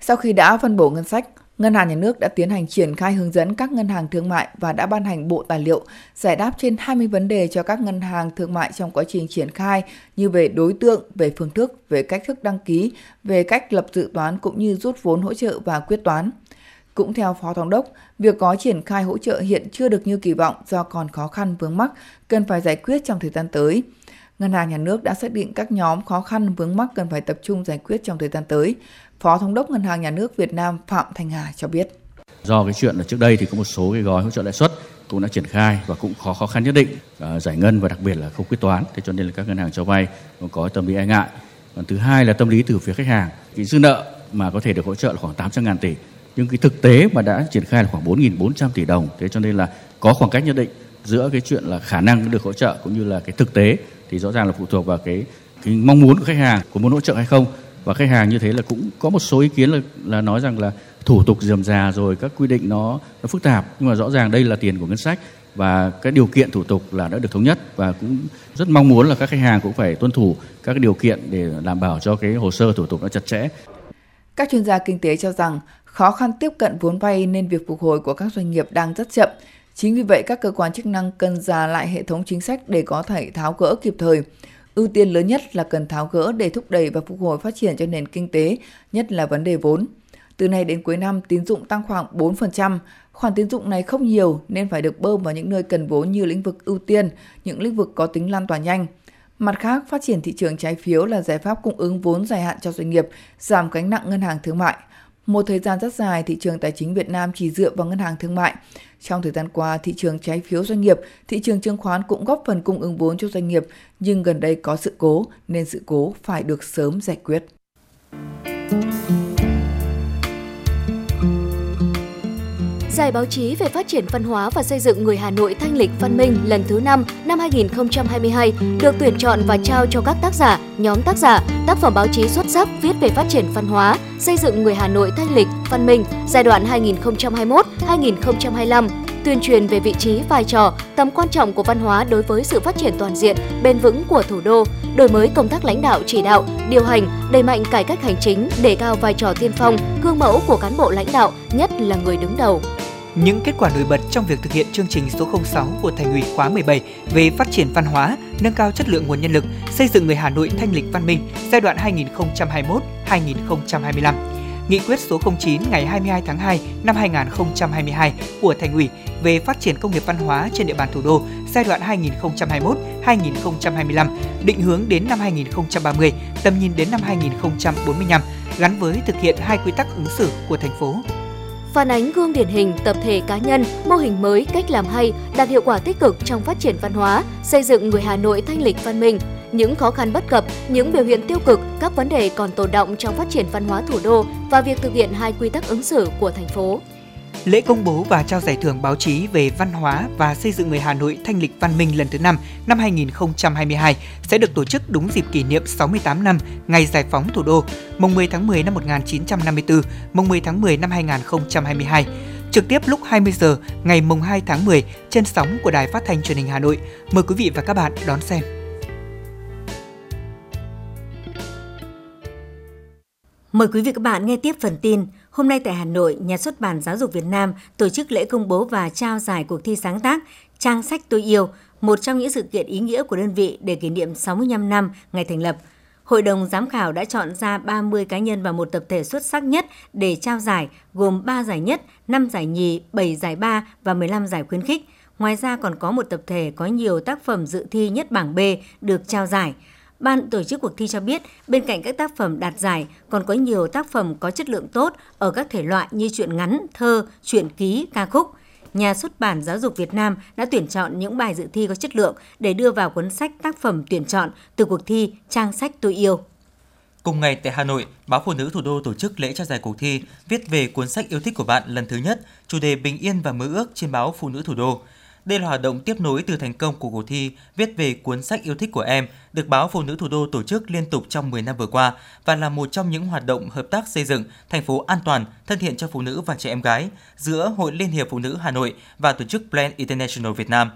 Sau khi đã phân bổ ngân sách, Ngân hàng Nhà nước đã tiến hành triển khai hướng dẫn các ngân hàng thương mại và đã ban hành bộ tài liệu giải đáp trên 20 vấn đề cho các ngân hàng thương mại trong quá trình triển khai như về đối tượng, về phương thức, về cách thức đăng ký, về cách lập dự toán cũng như rút vốn hỗ trợ và quyết toán. Cũng theo Phó Thống đốc, việc có triển khai hỗ trợ hiện chưa được như kỳ vọng do còn khó khăn vướng mắc, cần phải giải quyết trong thời gian tới. Ngân hàng Nhà nước đã xác định các nhóm khó khăn vướng mắc cần phải tập trung giải quyết trong thời gian tới. Phó Thống đốc Ngân hàng Nhà nước Việt Nam Phạm Thanh Hà cho biết. Do cái chuyện là trước đây thì có một số cái gói hỗ trợ lãi suất cũng đã triển khai và cũng khó khó khăn nhất định à, giải ngân và đặc biệt là không quyết toán. Thế cho nên là các ngân hàng cho vay cũng có tâm lý e ngại. Còn thứ hai là tâm lý từ phía khách hàng. Cái dư nợ mà có thể được hỗ trợ là khoảng 800 ngàn tỷ. Nhưng cái thực tế mà đã triển khai là khoảng 4.400 tỷ đồng. Thế cho nên là có khoảng cách nhất định giữa cái chuyện là khả năng được hỗ trợ cũng như là cái thực tế thì rõ ràng là phụ thuộc vào cái cái mong muốn của khách hàng có muốn hỗ trợ hay không và khách hàng như thế là cũng có một số ý kiến là là nói rằng là thủ tục dườm già rồi các quy định nó nó phức tạp nhưng mà rõ ràng đây là tiền của ngân sách và cái điều kiện thủ tục là đã được thống nhất và cũng rất mong muốn là các khách hàng cũng phải tuân thủ các điều kiện để đảm bảo cho cái hồ sơ thủ tục nó chặt chẽ. Các chuyên gia kinh tế cho rằng khó khăn tiếp cận vốn vay nên việc phục hồi của các doanh nghiệp đang rất chậm. Chính vì vậy, các cơ quan chức năng cần ra lại hệ thống chính sách để có thể tháo gỡ kịp thời. Ưu tiên lớn nhất là cần tháo gỡ để thúc đẩy và phục hồi phát triển cho nền kinh tế, nhất là vấn đề vốn. Từ nay đến cuối năm, tín dụng tăng khoảng 4%. Khoản tín dụng này không nhiều nên phải được bơm vào những nơi cần vốn như lĩnh vực ưu tiên, những lĩnh vực có tính lan tỏa nhanh. Mặt khác, phát triển thị trường trái phiếu là giải pháp cung ứng vốn dài hạn cho doanh nghiệp, giảm gánh nặng ngân hàng thương mại. Một thời gian rất dài, thị trường tài chính Việt Nam chỉ dựa vào ngân hàng thương mại. Trong thời gian qua, thị trường trái phiếu doanh nghiệp, thị trường chứng khoán cũng góp phần cung ứng vốn cho doanh nghiệp, nhưng gần đây có sự cố nên sự cố phải được sớm giải quyết. Giải báo chí về phát triển văn hóa và xây dựng người Hà Nội thanh lịch văn minh lần thứ 5 năm 2022 được tuyển chọn và trao cho các tác giả, nhóm tác giả, tác phẩm báo chí xuất sắc viết về phát triển văn hóa, xây dựng người Hà Nội thanh lịch văn minh giai đoạn 2021-2025 tuyên truyền về vị trí, vai trò, tầm quan trọng của văn hóa đối với sự phát triển toàn diện, bền vững của thủ đô, đổi mới công tác lãnh đạo chỉ đạo, điều hành, đẩy mạnh cải cách hành chính, đề cao vai trò tiên phong, gương mẫu của cán bộ lãnh đạo, nhất là người đứng đầu. Những kết quả nổi bật trong việc thực hiện chương trình số 06 của Thành ủy khóa 17 về phát triển văn hóa, nâng cao chất lượng nguồn nhân lực, xây dựng người Hà Nội thanh lịch văn minh giai đoạn 2021-2025. Nghị quyết số 09 ngày 22 tháng 2 năm 2022 của Thành ủy về phát triển công nghiệp văn hóa trên địa bàn thủ đô giai đoạn 2021-2025, định hướng đến năm 2030, tầm nhìn đến năm 2045, gắn với thực hiện hai quy tắc ứng xử của thành phố phản ánh gương điển hình, tập thể cá nhân, mô hình mới, cách làm hay, đạt hiệu quả tích cực trong phát triển văn hóa, xây dựng người Hà Nội thanh lịch văn minh. Những khó khăn bất cập, những biểu hiện tiêu cực, các vấn đề còn tồn động trong phát triển văn hóa thủ đô và việc thực hiện hai quy tắc ứng xử của thành phố. Lễ công bố và trao giải thưởng báo chí về văn hóa và xây dựng người Hà Nội thanh lịch văn minh lần thứ 5 năm 2022 sẽ được tổ chức đúng dịp kỷ niệm 68 năm ngày giải phóng thủ đô, mùng 10 tháng 10 năm 1954, mùng 10 tháng 10 năm 2022 trực tiếp lúc 20 giờ ngày mùng 2 tháng 10 trên sóng của Đài Phát thanh Truyền hình Hà Nội. Mời quý vị và các bạn đón xem. Mời quý vị các bạn nghe tiếp phần tin. Hôm nay tại Hà Nội, Nhà xuất bản Giáo dục Việt Nam tổ chức lễ công bố và trao giải cuộc thi sáng tác Trang sách tôi yêu, một trong những sự kiện ý nghĩa của đơn vị để kỷ niệm 65 năm ngày thành lập. Hội đồng giám khảo đã chọn ra 30 cá nhân và một tập thể xuất sắc nhất để trao giải, gồm 3 giải nhất, 5 giải nhì, 7 giải ba và 15 giải khuyến khích. Ngoài ra còn có một tập thể có nhiều tác phẩm dự thi nhất bảng B được trao giải – Ban tổ chức cuộc thi cho biết, bên cạnh các tác phẩm đạt giải, còn có nhiều tác phẩm có chất lượng tốt ở các thể loại như truyện ngắn, thơ, truyện ký, ca khúc. Nhà xuất bản Giáo dục Việt Nam đã tuyển chọn những bài dự thi có chất lượng để đưa vào cuốn sách tác phẩm tuyển chọn từ cuộc thi Trang sách tôi yêu. Cùng ngày tại Hà Nội, Báo Phụ nữ Thủ đô tổ chức lễ trao giải cuộc thi viết về cuốn sách yêu thích của bạn lần thứ nhất, chủ đề Bình yên và mơ ước trên báo Phụ nữ Thủ đô. Đây là hoạt động tiếp nối từ thành công của cuộc thi viết về cuốn sách yêu thích của em, được báo Phụ nữ Thủ đô tổ chức liên tục trong 10 năm vừa qua và là một trong những hoạt động hợp tác xây dựng thành phố an toàn, thân thiện cho phụ nữ và trẻ em gái giữa Hội Liên hiệp Phụ nữ Hà Nội và tổ chức Plan International Việt Nam.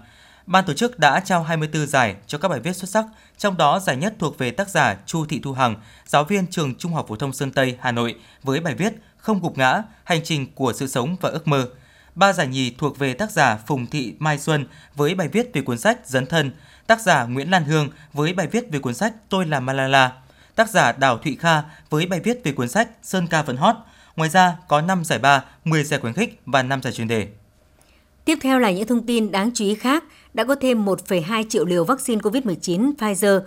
Ban tổ chức đã trao 24 giải cho các bài viết xuất sắc, trong đó giải nhất thuộc về tác giả Chu Thị Thu Hằng, giáo viên trường Trung học phổ thông Sơn Tây, Hà Nội với bài viết Không gục ngã, hành trình của sự sống và ước mơ. Ba giải nhì thuộc về tác giả Phùng Thị Mai Xuân với bài viết về cuốn sách Dấn thân, tác giả Nguyễn Lan Hương với bài viết về cuốn sách Tôi là Malala, tác giả Đào Thụy Kha với bài viết về cuốn sách Sơn ca vẫn hot. Ngoài ra có 5 giải ba, 10 giải khuyến khích và 5 giải chuyên đề. Tiếp theo là những thông tin đáng chú ý khác. Đã có thêm 1,2 triệu liều vaccine COVID-19 Pfizer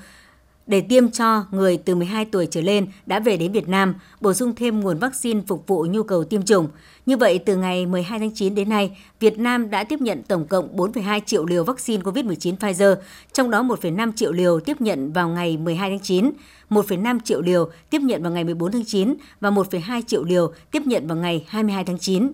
để tiêm cho người từ 12 tuổi trở lên đã về đến Việt Nam, bổ sung thêm nguồn vaccine phục vụ nhu cầu tiêm chủng. Như vậy, từ ngày 12 tháng 9 đến nay, Việt Nam đã tiếp nhận tổng cộng 4,2 triệu liều vaccine COVID-19 Pfizer, trong đó 1,5 triệu liều tiếp nhận vào ngày 12 tháng 9, 1,5 triệu liều tiếp nhận vào ngày 14 tháng 9 và 1,2 triệu liều tiếp nhận vào ngày 22 tháng 9.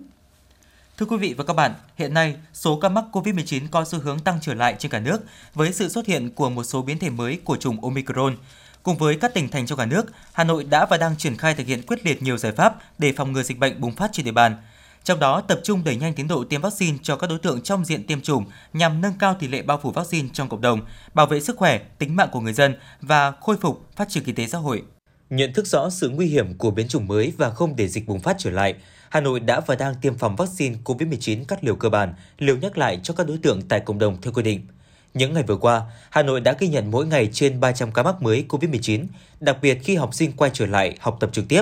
Thưa quý vị và các bạn, hiện nay số ca mắc COVID-19 có xu hướng tăng trở lại trên cả nước với sự xuất hiện của một số biến thể mới của chủng Omicron. Cùng với các tỉnh thành trong cả nước, Hà Nội đã và đang triển khai thực hiện quyết liệt nhiều giải pháp để phòng ngừa dịch bệnh bùng phát trên địa bàn. Trong đó tập trung đẩy nhanh tiến độ tiêm vaccine cho các đối tượng trong diện tiêm chủng nhằm nâng cao tỷ lệ bao phủ vaccine trong cộng đồng, bảo vệ sức khỏe, tính mạng của người dân và khôi phục phát triển kinh tế xã hội. Nhận thức rõ sự nguy hiểm của biến chủng mới và không để dịch bùng phát trở lại, Hà Nội đã và đang tiêm phòng vaccine COVID-19 các liều cơ bản, liều nhắc lại cho các đối tượng tại cộng đồng theo quy định. Những ngày vừa qua, Hà Nội đã ghi nhận mỗi ngày trên 300 ca mắc mới COVID-19, đặc biệt khi học sinh quay trở lại học tập trực tiếp.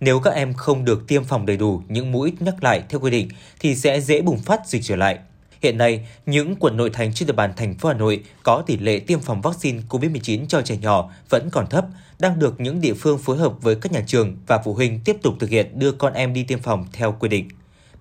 Nếu các em không được tiêm phòng đầy đủ những mũi nhắc lại theo quy định thì sẽ dễ bùng phát dịch trở lại. Hiện nay, những quận nội thành trên địa bàn thành phố Hà Nội có tỷ lệ tiêm phòng vaccine COVID-19 cho trẻ nhỏ vẫn còn thấp, đang được những địa phương phối hợp với các nhà trường và phụ huynh tiếp tục thực hiện đưa con em đi tiêm phòng theo quy định.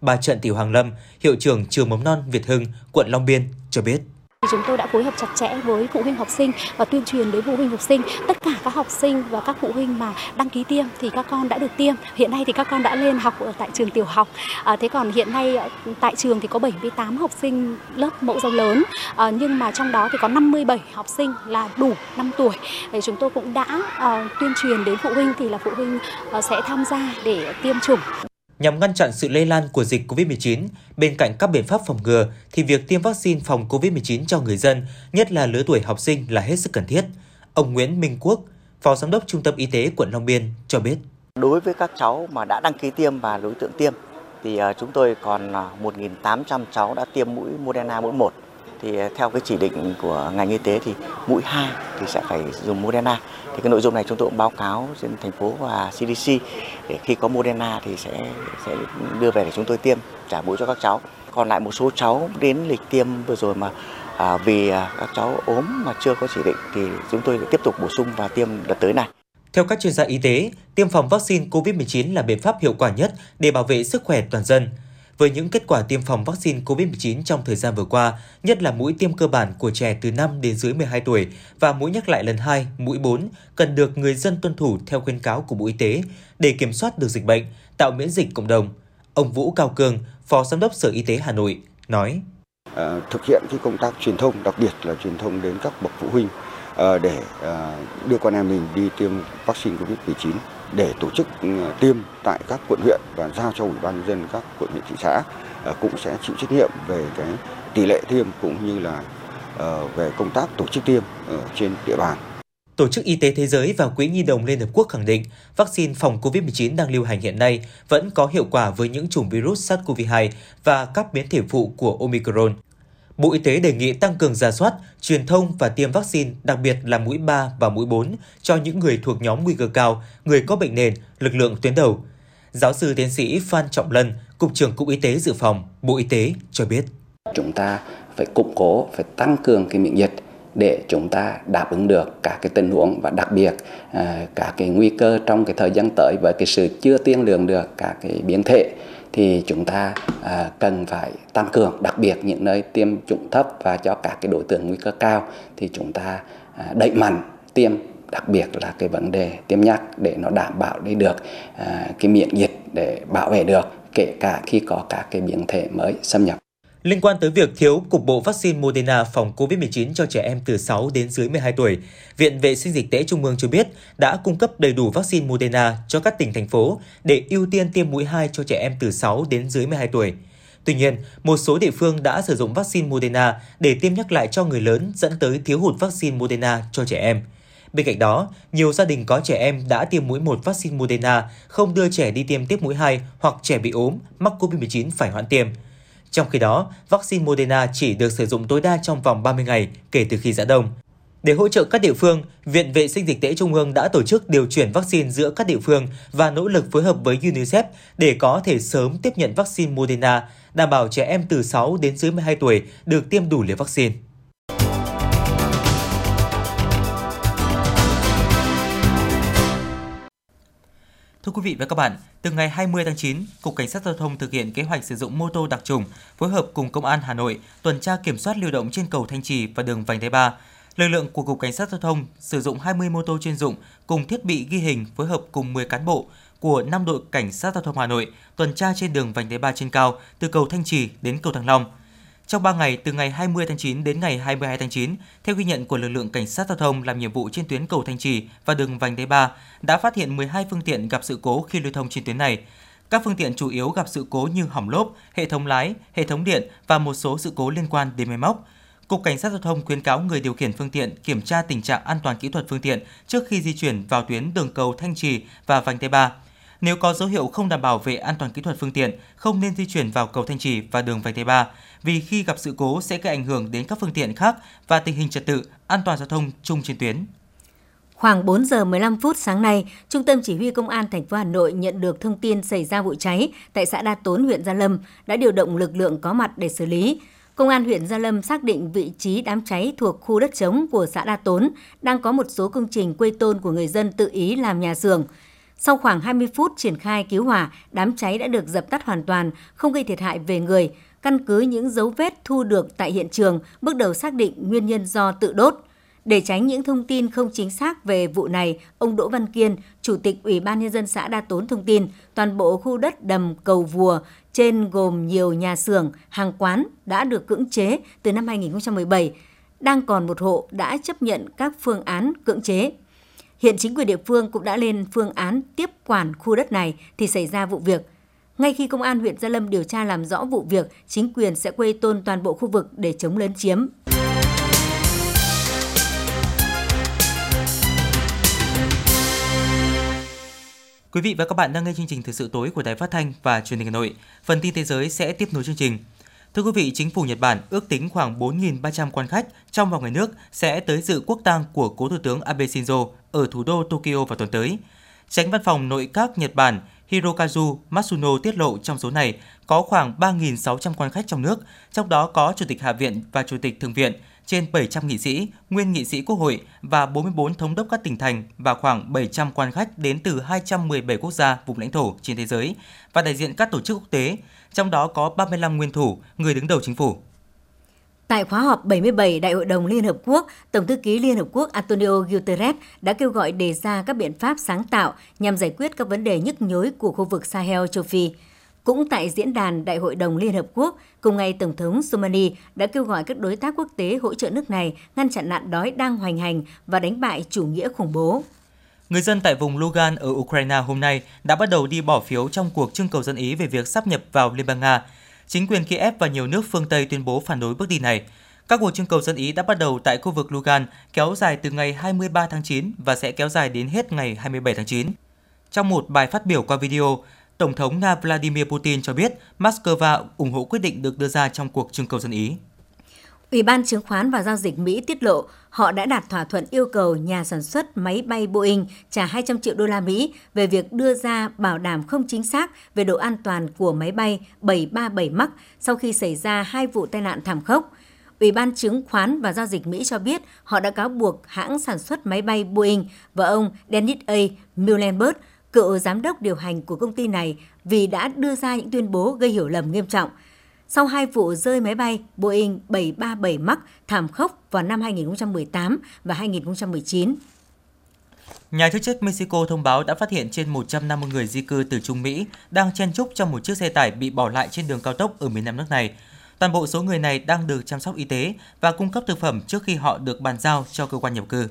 Bà Trận Tiểu Hoàng Lâm, hiệu trưởng trường mầm non Việt Hưng, quận Long Biên cho biết. Chúng tôi đã phối hợp chặt chẽ với phụ huynh học sinh và tuyên truyền đến phụ huynh học sinh. Tất cả các học sinh và các phụ huynh mà đăng ký tiêm thì các con đã được tiêm. Hiện nay thì các con đã lên học ở tại trường tiểu học. À, thế còn hiện nay à, tại trường thì có 78 học sinh lớp mẫu giáo lớn. À, nhưng mà trong đó thì có 57 học sinh là đủ 5 tuổi. Thì chúng tôi cũng đã à, tuyên truyền đến phụ huynh thì là phụ huynh à, sẽ tham gia để tiêm chủng. Nhằm ngăn chặn sự lây lan của dịch COVID-19, bên cạnh các biện pháp phòng ngừa thì việc tiêm vaccine phòng COVID-19 cho người dân, nhất là lứa tuổi học sinh là hết sức cần thiết. Ông Nguyễn Minh Quốc, Phó Giám đốc Trung tâm Y tế quận Long Biên cho biết. Đối với các cháu mà đã đăng ký tiêm và đối tượng tiêm thì ờ, chúng tôi còn ờ, 1.800 cháu đã tiêm mũi Moderna mũi 1 thì ờ, theo cái chỉ định của ngành y tế thì mũi 2 thì sẽ phải dùng Moderna. Thì cái nội dung này chúng tôi cũng báo cáo trên thành phố và CDC để khi có Moderna thì sẽ sẽ đưa về để chúng tôi tiêm trả mũi cho các cháu. Còn lại một số cháu đến lịch tiêm vừa rồi mà à, vì à, các cháu ốm mà chưa có chỉ định thì chúng tôi sẽ tiếp tục bổ sung và tiêm đợt tới này. Theo các chuyên gia y tế, tiêm phòng vaccine COVID-19 là biện pháp hiệu quả nhất để bảo vệ sức khỏe toàn dân. Với những kết quả tiêm phòng vaccine COVID-19 trong thời gian vừa qua, nhất là mũi tiêm cơ bản của trẻ từ 5 đến dưới 12 tuổi và mũi nhắc lại lần 2, mũi 4 cần được người dân tuân thủ theo khuyến cáo của Bộ Y tế để kiểm soát được dịch bệnh, tạo miễn dịch cộng đồng. Ông Vũ Cao Cường, Phó Giám đốc Sở Y tế Hà Nội, nói. À, thực hiện cái công tác truyền thông, đặc biệt là truyền thông đến các bậc phụ huynh à, để à, đưa con em mình đi tiêm vaccine COVID-19 để tổ chức ừ, tiêm tại các quận huyện và giao cho ủy ban nhân dân các quận huyện thị xã ờ, cũng sẽ chịu trách nhiệm về cái tỷ lệ tiêm cũng như là ờ, về công tác tổ chức tiêm ở trên địa bàn. Tổ chức Y tế Thế giới và Quỹ Nhi đồng Liên Hợp Quốc khẳng định vaccine phòng COVID-19 đang lưu hành hiện nay vẫn có hiệu quả với những chủng virus SARS-CoV-2 và các biến thể phụ của Omicron. Bộ Y tế đề nghị tăng cường giả soát, truyền thông và tiêm vaccine, đặc biệt là mũi 3 và mũi 4 cho những người thuộc nhóm nguy cơ cao, người có bệnh nền, lực lượng tuyến đầu. Giáo sư tiến sĩ Phan Trọng Lân, Cục trưởng Cục Y tế Dự phòng, Bộ Y tế cho biết. Chúng ta phải củng cố, phải tăng cường cái miễn dịch để chúng ta đáp ứng được các cái tình huống và đặc biệt à, các cái nguy cơ trong cái thời gian tới với cái sự chưa tiên lượng được các cái biến thể thì chúng ta à, cần phải tăng cường đặc biệt những nơi tiêm chủng thấp và cho các cái đối tượng nguy cơ cao thì chúng ta à, đẩy mạnh tiêm đặc biệt là cái vấn đề tiêm nhắc để nó đảm bảo đi được à, cái miễn dịch để bảo vệ được kể cả khi có các cái biến thể mới xâm nhập. Liên quan tới việc thiếu cục bộ vaccine Moderna phòng COVID-19 cho trẻ em từ 6 đến dưới 12 tuổi, Viện Vệ sinh Dịch tễ Trung ương cho biết đã cung cấp đầy đủ vaccine Moderna cho các tỉnh, thành phố để ưu tiên tiêm mũi 2 cho trẻ em từ 6 đến dưới 12 tuổi. Tuy nhiên, một số địa phương đã sử dụng vaccine Moderna để tiêm nhắc lại cho người lớn dẫn tới thiếu hụt vaccine Moderna cho trẻ em. Bên cạnh đó, nhiều gia đình có trẻ em đã tiêm mũi 1 vaccine Moderna không đưa trẻ đi tiêm tiếp mũi 2 hoặc trẻ bị ốm, mắc COVID-19 phải hoãn tiêm. Trong khi đó, vaccine Moderna chỉ được sử dụng tối đa trong vòng 30 ngày kể từ khi giã đông. Để hỗ trợ các địa phương, Viện Vệ sinh Dịch tễ Trung ương đã tổ chức điều chuyển vaccine giữa các địa phương và nỗ lực phối hợp với UNICEF để có thể sớm tiếp nhận vaccine Moderna, đảm bảo trẻ em từ 6 đến dưới 12 tuổi được tiêm đủ liều vaccine. Thưa quý vị và các bạn, từ ngày 20 tháng 9, Cục Cảnh sát Giao thông thực hiện kế hoạch sử dụng mô tô đặc trùng phối hợp cùng Công an Hà Nội tuần tra kiểm soát lưu động trên cầu Thanh Trì và đường Vành Đai 3. Lực lượng của Cục Cảnh sát Giao thông sử dụng 20 mô tô chuyên dụng cùng thiết bị ghi hình phối hợp cùng 10 cán bộ của 5 đội Cảnh sát Giao thông Hà Nội tuần tra trên đường Vành Đai 3 trên cao từ cầu Thanh Trì đến cầu Thăng Long – trong 3 ngày từ ngày 20 tháng 9 đến ngày 22 tháng 9, theo ghi nhận của lực lượng cảnh sát giao thông làm nhiệm vụ trên tuyến cầu Thanh Trì và đường vành đai 3, đã phát hiện 12 phương tiện gặp sự cố khi lưu thông trên tuyến này. Các phương tiện chủ yếu gặp sự cố như hỏng lốp, hệ thống lái, hệ thống điện và một số sự cố liên quan đến máy móc. Cục Cảnh sát Giao thông khuyến cáo người điều khiển phương tiện kiểm tra tình trạng an toàn kỹ thuật phương tiện trước khi di chuyển vào tuyến đường cầu Thanh Trì và vành đai 3. Nếu có dấu hiệu không đảm bảo về an toàn kỹ thuật phương tiện, không nên di chuyển vào cầu Thanh Trì và đường vành đai 3 vì khi gặp sự cố sẽ gây ảnh hưởng đến các phương tiện khác và tình hình trật tự, an toàn giao thông chung trên tuyến. Khoảng 4 giờ 15 phút sáng nay, Trung tâm Chỉ huy Công an thành phố Hà Nội nhận được thông tin xảy ra vụ cháy tại xã Đa Tốn, huyện Gia Lâm, đã điều động lực lượng có mặt để xử lý. Công an huyện Gia Lâm xác định vị trí đám cháy thuộc khu đất trống của xã Đa Tốn, đang có một số công trình quây tôn của người dân tự ý làm nhà xưởng. Sau khoảng 20 phút triển khai cứu hỏa, đám cháy đã được dập tắt hoàn toàn, không gây thiệt hại về người. Căn cứ những dấu vết thu được tại hiện trường, bước đầu xác định nguyên nhân do tự đốt. Để tránh những thông tin không chính xác về vụ này, ông Đỗ Văn Kiên, Chủ tịch Ủy ban Nhân dân xã Đa Tốn thông tin, toàn bộ khu đất đầm cầu vùa trên gồm nhiều nhà xưởng, hàng quán đã được cưỡng chế từ năm 2017. Đang còn một hộ đã chấp nhận các phương án cưỡng chế. Hiện chính quyền địa phương cũng đã lên phương án tiếp quản khu đất này thì xảy ra vụ việc. Ngay khi công an huyện Gia Lâm điều tra làm rõ vụ việc, chính quyền sẽ quây tôn toàn bộ khu vực để chống lấn chiếm. Quý vị và các bạn đang nghe chương trình Thời sự tối của Đài Phát thanh và Truyền hình Hà Nội. Phần tin thế giới sẽ tiếp nối chương trình. Thưa quý vị, chính phủ Nhật Bản ước tính khoảng 4.300 quan khách trong và ngoài nước sẽ tới dự quốc tang của cố thủ tướng Abe Shinzo ở thủ đô Tokyo vào tuần tới. Tránh văn phòng nội các Nhật Bản Hirokazu Matsuno tiết lộ trong số này có khoảng 3.600 quan khách trong nước, trong đó có Chủ tịch Hạ viện và Chủ tịch Thượng viện, trên 700 nghị sĩ, nguyên nghị sĩ quốc hội và 44 thống đốc các tỉnh thành và khoảng 700 quan khách đến từ 217 quốc gia, vùng lãnh thổ trên thế giới và đại diện các tổ chức quốc tế, trong đó có 35 nguyên thủ, người đứng đầu chính phủ. Tại khóa họp 77 Đại hội đồng Liên Hợp Quốc, Tổng thư ký Liên Hợp Quốc Antonio Guterres đã kêu gọi đề ra các biện pháp sáng tạo nhằm giải quyết các vấn đề nhức nhối của khu vực Sahel châu Phi. Cũng tại diễn đàn Đại hội đồng Liên Hợp Quốc, cùng ngày Tổng thống Somani đã kêu gọi các đối tác quốc tế hỗ trợ nước này ngăn chặn nạn đói đang hoành hành và đánh bại chủ nghĩa khủng bố. Người dân tại vùng Lugan ở Ukraine hôm nay đã bắt đầu đi bỏ phiếu trong cuộc trưng cầu dân Ý về việc sắp nhập vào Liên bang Nga. Chính quyền Kiev và nhiều nước phương Tây tuyên bố phản đối bước đi này. Các cuộc trưng cầu dân Ý đã bắt đầu tại khu vực Lugan, kéo dài từ ngày 23 tháng 9 và sẽ kéo dài đến hết ngày 27 tháng 9. Trong một bài phát biểu qua video, Tổng thống Nga Vladimir Putin cho biết Moscow ủng hộ quyết định được đưa ra trong cuộc trưng cầu dân Ý. Ủy ban chứng khoán và giao dịch Mỹ tiết lộ họ đã đạt thỏa thuận yêu cầu nhà sản xuất máy bay Boeing trả 200 triệu đô la Mỹ về việc đưa ra bảo đảm không chính xác về độ an toàn của máy bay 737 MAX sau khi xảy ra hai vụ tai nạn thảm khốc. Ủy ban chứng khoán và giao dịch Mỹ cho biết họ đã cáo buộc hãng sản xuất máy bay Boeing và ông Dennis A. Muhlenberg, cựu giám đốc điều hành của công ty này vì đã đưa ra những tuyên bố gây hiểu lầm nghiêm trọng – sau hai vụ rơi máy bay Boeing 737 MAX thảm khốc vào năm 2018 và 2019. Nhà chức trách Mexico thông báo đã phát hiện trên 150 người di cư từ Trung Mỹ đang chen chúc trong một chiếc xe tải bị bỏ lại trên đường cao tốc ở miền nam nước này. Toàn bộ số người này đang được chăm sóc y tế và cung cấp thực phẩm trước khi họ được bàn giao cho cơ quan nhập cư.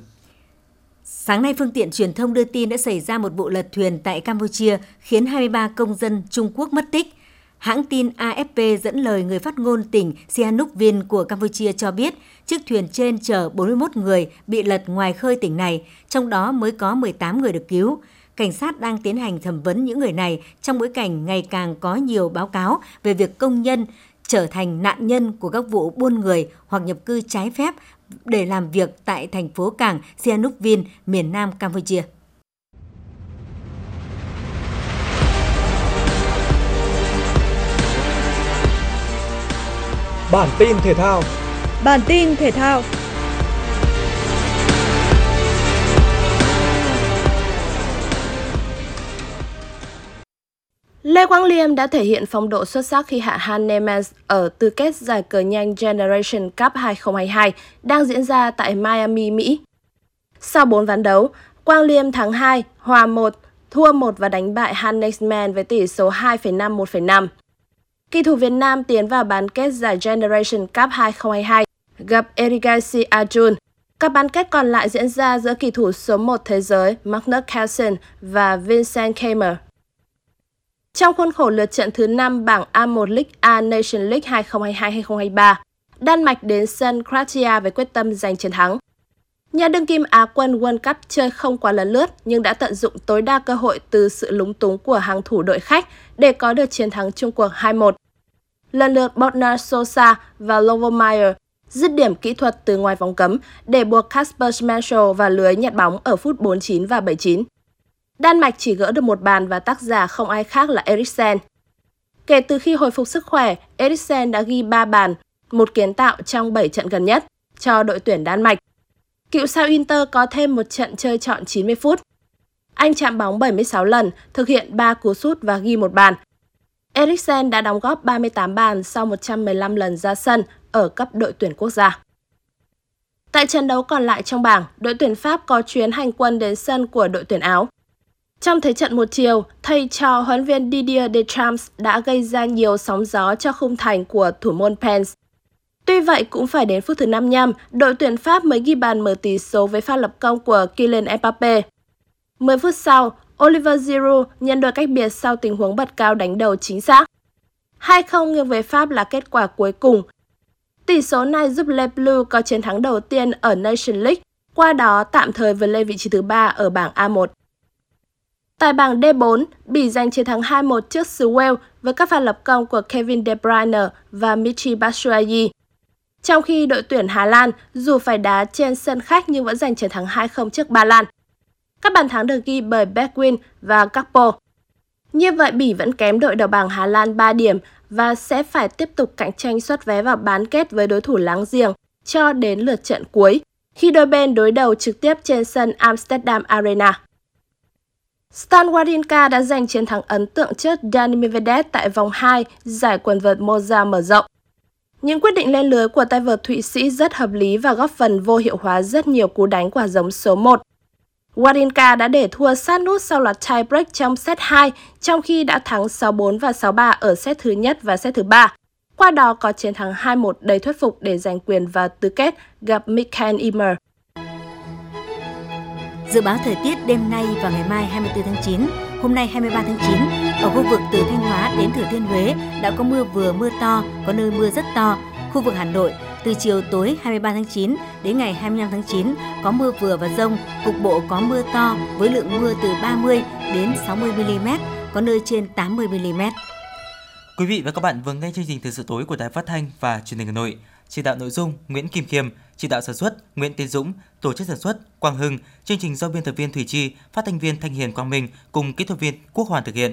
Sáng nay, phương tiện truyền thông đưa tin đã xảy ra một vụ lật thuyền tại Campuchia khiến 23 công dân Trung Quốc mất tích. Hãng tin AFP dẫn lời người phát ngôn tỉnh Sihanouk Vin của Campuchia cho biết, chiếc thuyền trên chở 41 người bị lật ngoài khơi tỉnh này, trong đó mới có 18 người được cứu. Cảnh sát đang tiến hành thẩm vấn những người này trong bối cảnh ngày càng có nhiều báo cáo về việc công nhân trở thành nạn nhân của các vụ buôn người hoặc nhập cư trái phép để làm việc tại thành phố cảng Sihanoukville, miền Nam Campuchia. Bản tin thể thao Bản tin thể thao Lê Quang Liêm đã thể hiện phong độ xuất sắc khi hạ Han Nemens ở tứ kết giải cờ nhanh Generation Cup 2022 đang diễn ra tại Miami, Mỹ. Sau 4 ván đấu, Quang Liêm thắng 2, hòa 1, thua 1 và đánh bại Hannes Man với tỷ số 2,5-1,5. Kỳ thủ Việt Nam tiến vào bán kết giải Generation Cup 2022 gặp Erigaisi Arjun. Các bán kết còn lại diễn ra giữa kỳ thủ số 1 thế giới Magnus Carlsen và Vincent Kramer. Trong khuôn khổ lượt trận thứ 5 bảng A1 League A Nation League 2022-2023, Đan Mạch đến sân Croatia với quyết tâm giành chiến thắng. Nhà đương kim Á quân World Cup chơi không quá lấn lướt nhưng đã tận dụng tối đa cơ hội từ sự lúng túng của hàng thủ đội khách để có được chiến thắng chung cuộc 2-1. Lần lượt Botnar Sosa và Lovomeyer dứt điểm kỹ thuật từ ngoài vòng cấm để buộc Kasper Schmeichel vào lưới nhặt bóng ở phút 49 và 79. Đan Mạch chỉ gỡ được một bàn và tác giả không ai khác là Eriksen. Kể từ khi hồi phục sức khỏe, Eriksen đã ghi 3 bàn, một kiến tạo trong 7 trận gần nhất cho đội tuyển Đan Mạch. Cựu sao Inter có thêm một trận chơi trọn 90 phút. Anh chạm bóng 76 lần, thực hiện 3 cú sút và ghi một bàn. Eriksen đã đóng góp 38 bàn sau 115 lần ra sân ở cấp đội tuyển quốc gia. Tại trận đấu còn lại trong bảng, đội tuyển Pháp có chuyến hành quân đến sân của đội tuyển Áo. Trong thế trận một chiều, thầy trò huấn viên Didier Deschamps đã gây ra nhiều sóng gió cho khung thành của thủ môn Pence. Tuy vậy cũng phải đến phút thứ 55, đội tuyển Pháp mới ghi bàn mở tỷ số với pha lập công của Kylian Mbappe. 10 phút sau, Oliver Giroud nhận được cách biệt sau tình huống bật cao đánh đầu chính xác. 2-0 nghiêng về Pháp là kết quả cuối cùng. Tỷ số này giúp Le Bleus có chiến thắng đầu tiên ở Nation League, qua đó tạm thời vượt lên vị trí thứ 3 ở bảng A1. Tại bảng D4, Bỉ giành chiến thắng 2-1 trước xứ Wales với các pha lập công của Kevin De Bruyne và Michy Batshuayi. Trong khi đội tuyển Hà Lan dù phải đá trên sân khách nhưng vẫn giành chiến thắng 2-0 trước Ba Lan. Các bàn thắng được ghi bởi Beckwin và Gakpo. Như vậy Bỉ vẫn kém đội đầu bảng Hà Lan 3 điểm và sẽ phải tiếp tục cạnh tranh xuất vé vào bán kết với đối thủ láng giềng cho đến lượt trận cuối, khi đôi bên đối đầu trực tiếp trên sân Amsterdam Arena. Stan Wawrinka đã giành chiến thắng ấn tượng trước Dani Medvedev tại vòng 2 giải quần vợt Moza mở rộng. Những quyết định lên lưới của tay vợt Thụy Sĩ rất hợp lý và góp phần vô hiệu hóa rất nhiều cú đánh quả giống số 1. Wawrinka đã để thua sát nút sau loạt tie break trong set 2, trong khi đã thắng 6-4 và 6-3 ở set thứ nhất và set thứ ba. Qua đó có chiến thắng 2-1 đầy thuyết phục để giành quyền vào tứ kết gặp Mikael Ymer. Dự báo thời tiết đêm nay và ngày mai 24 tháng 9, hôm nay 23 tháng 9, ở khu vực từ Thanh Hóa đến Thừa Thiên Huế đã có mưa vừa mưa to, có nơi mưa rất to. Khu vực Hà Nội, từ chiều tối 23 tháng 9 đến ngày 25 tháng 9 có mưa vừa và rông, cục bộ có mưa to với lượng mưa từ 30 đến 60 mm, có nơi trên 80 mm. Quý vị và các bạn vừa nghe chương trình thời sự tối của Đài Phát thanh và Truyền hình Hà Nội. Chỉ đạo nội dung Nguyễn Kim Khiêm, chỉ đạo sản xuất Nguyễn Tiến Dũng, tổ chức sản xuất Quang Hưng, chương trình do biên tập viên Thủy Chi, phát thanh viên Thanh Hiền Quang Minh cùng kỹ thuật viên Quốc Hoàn thực hiện.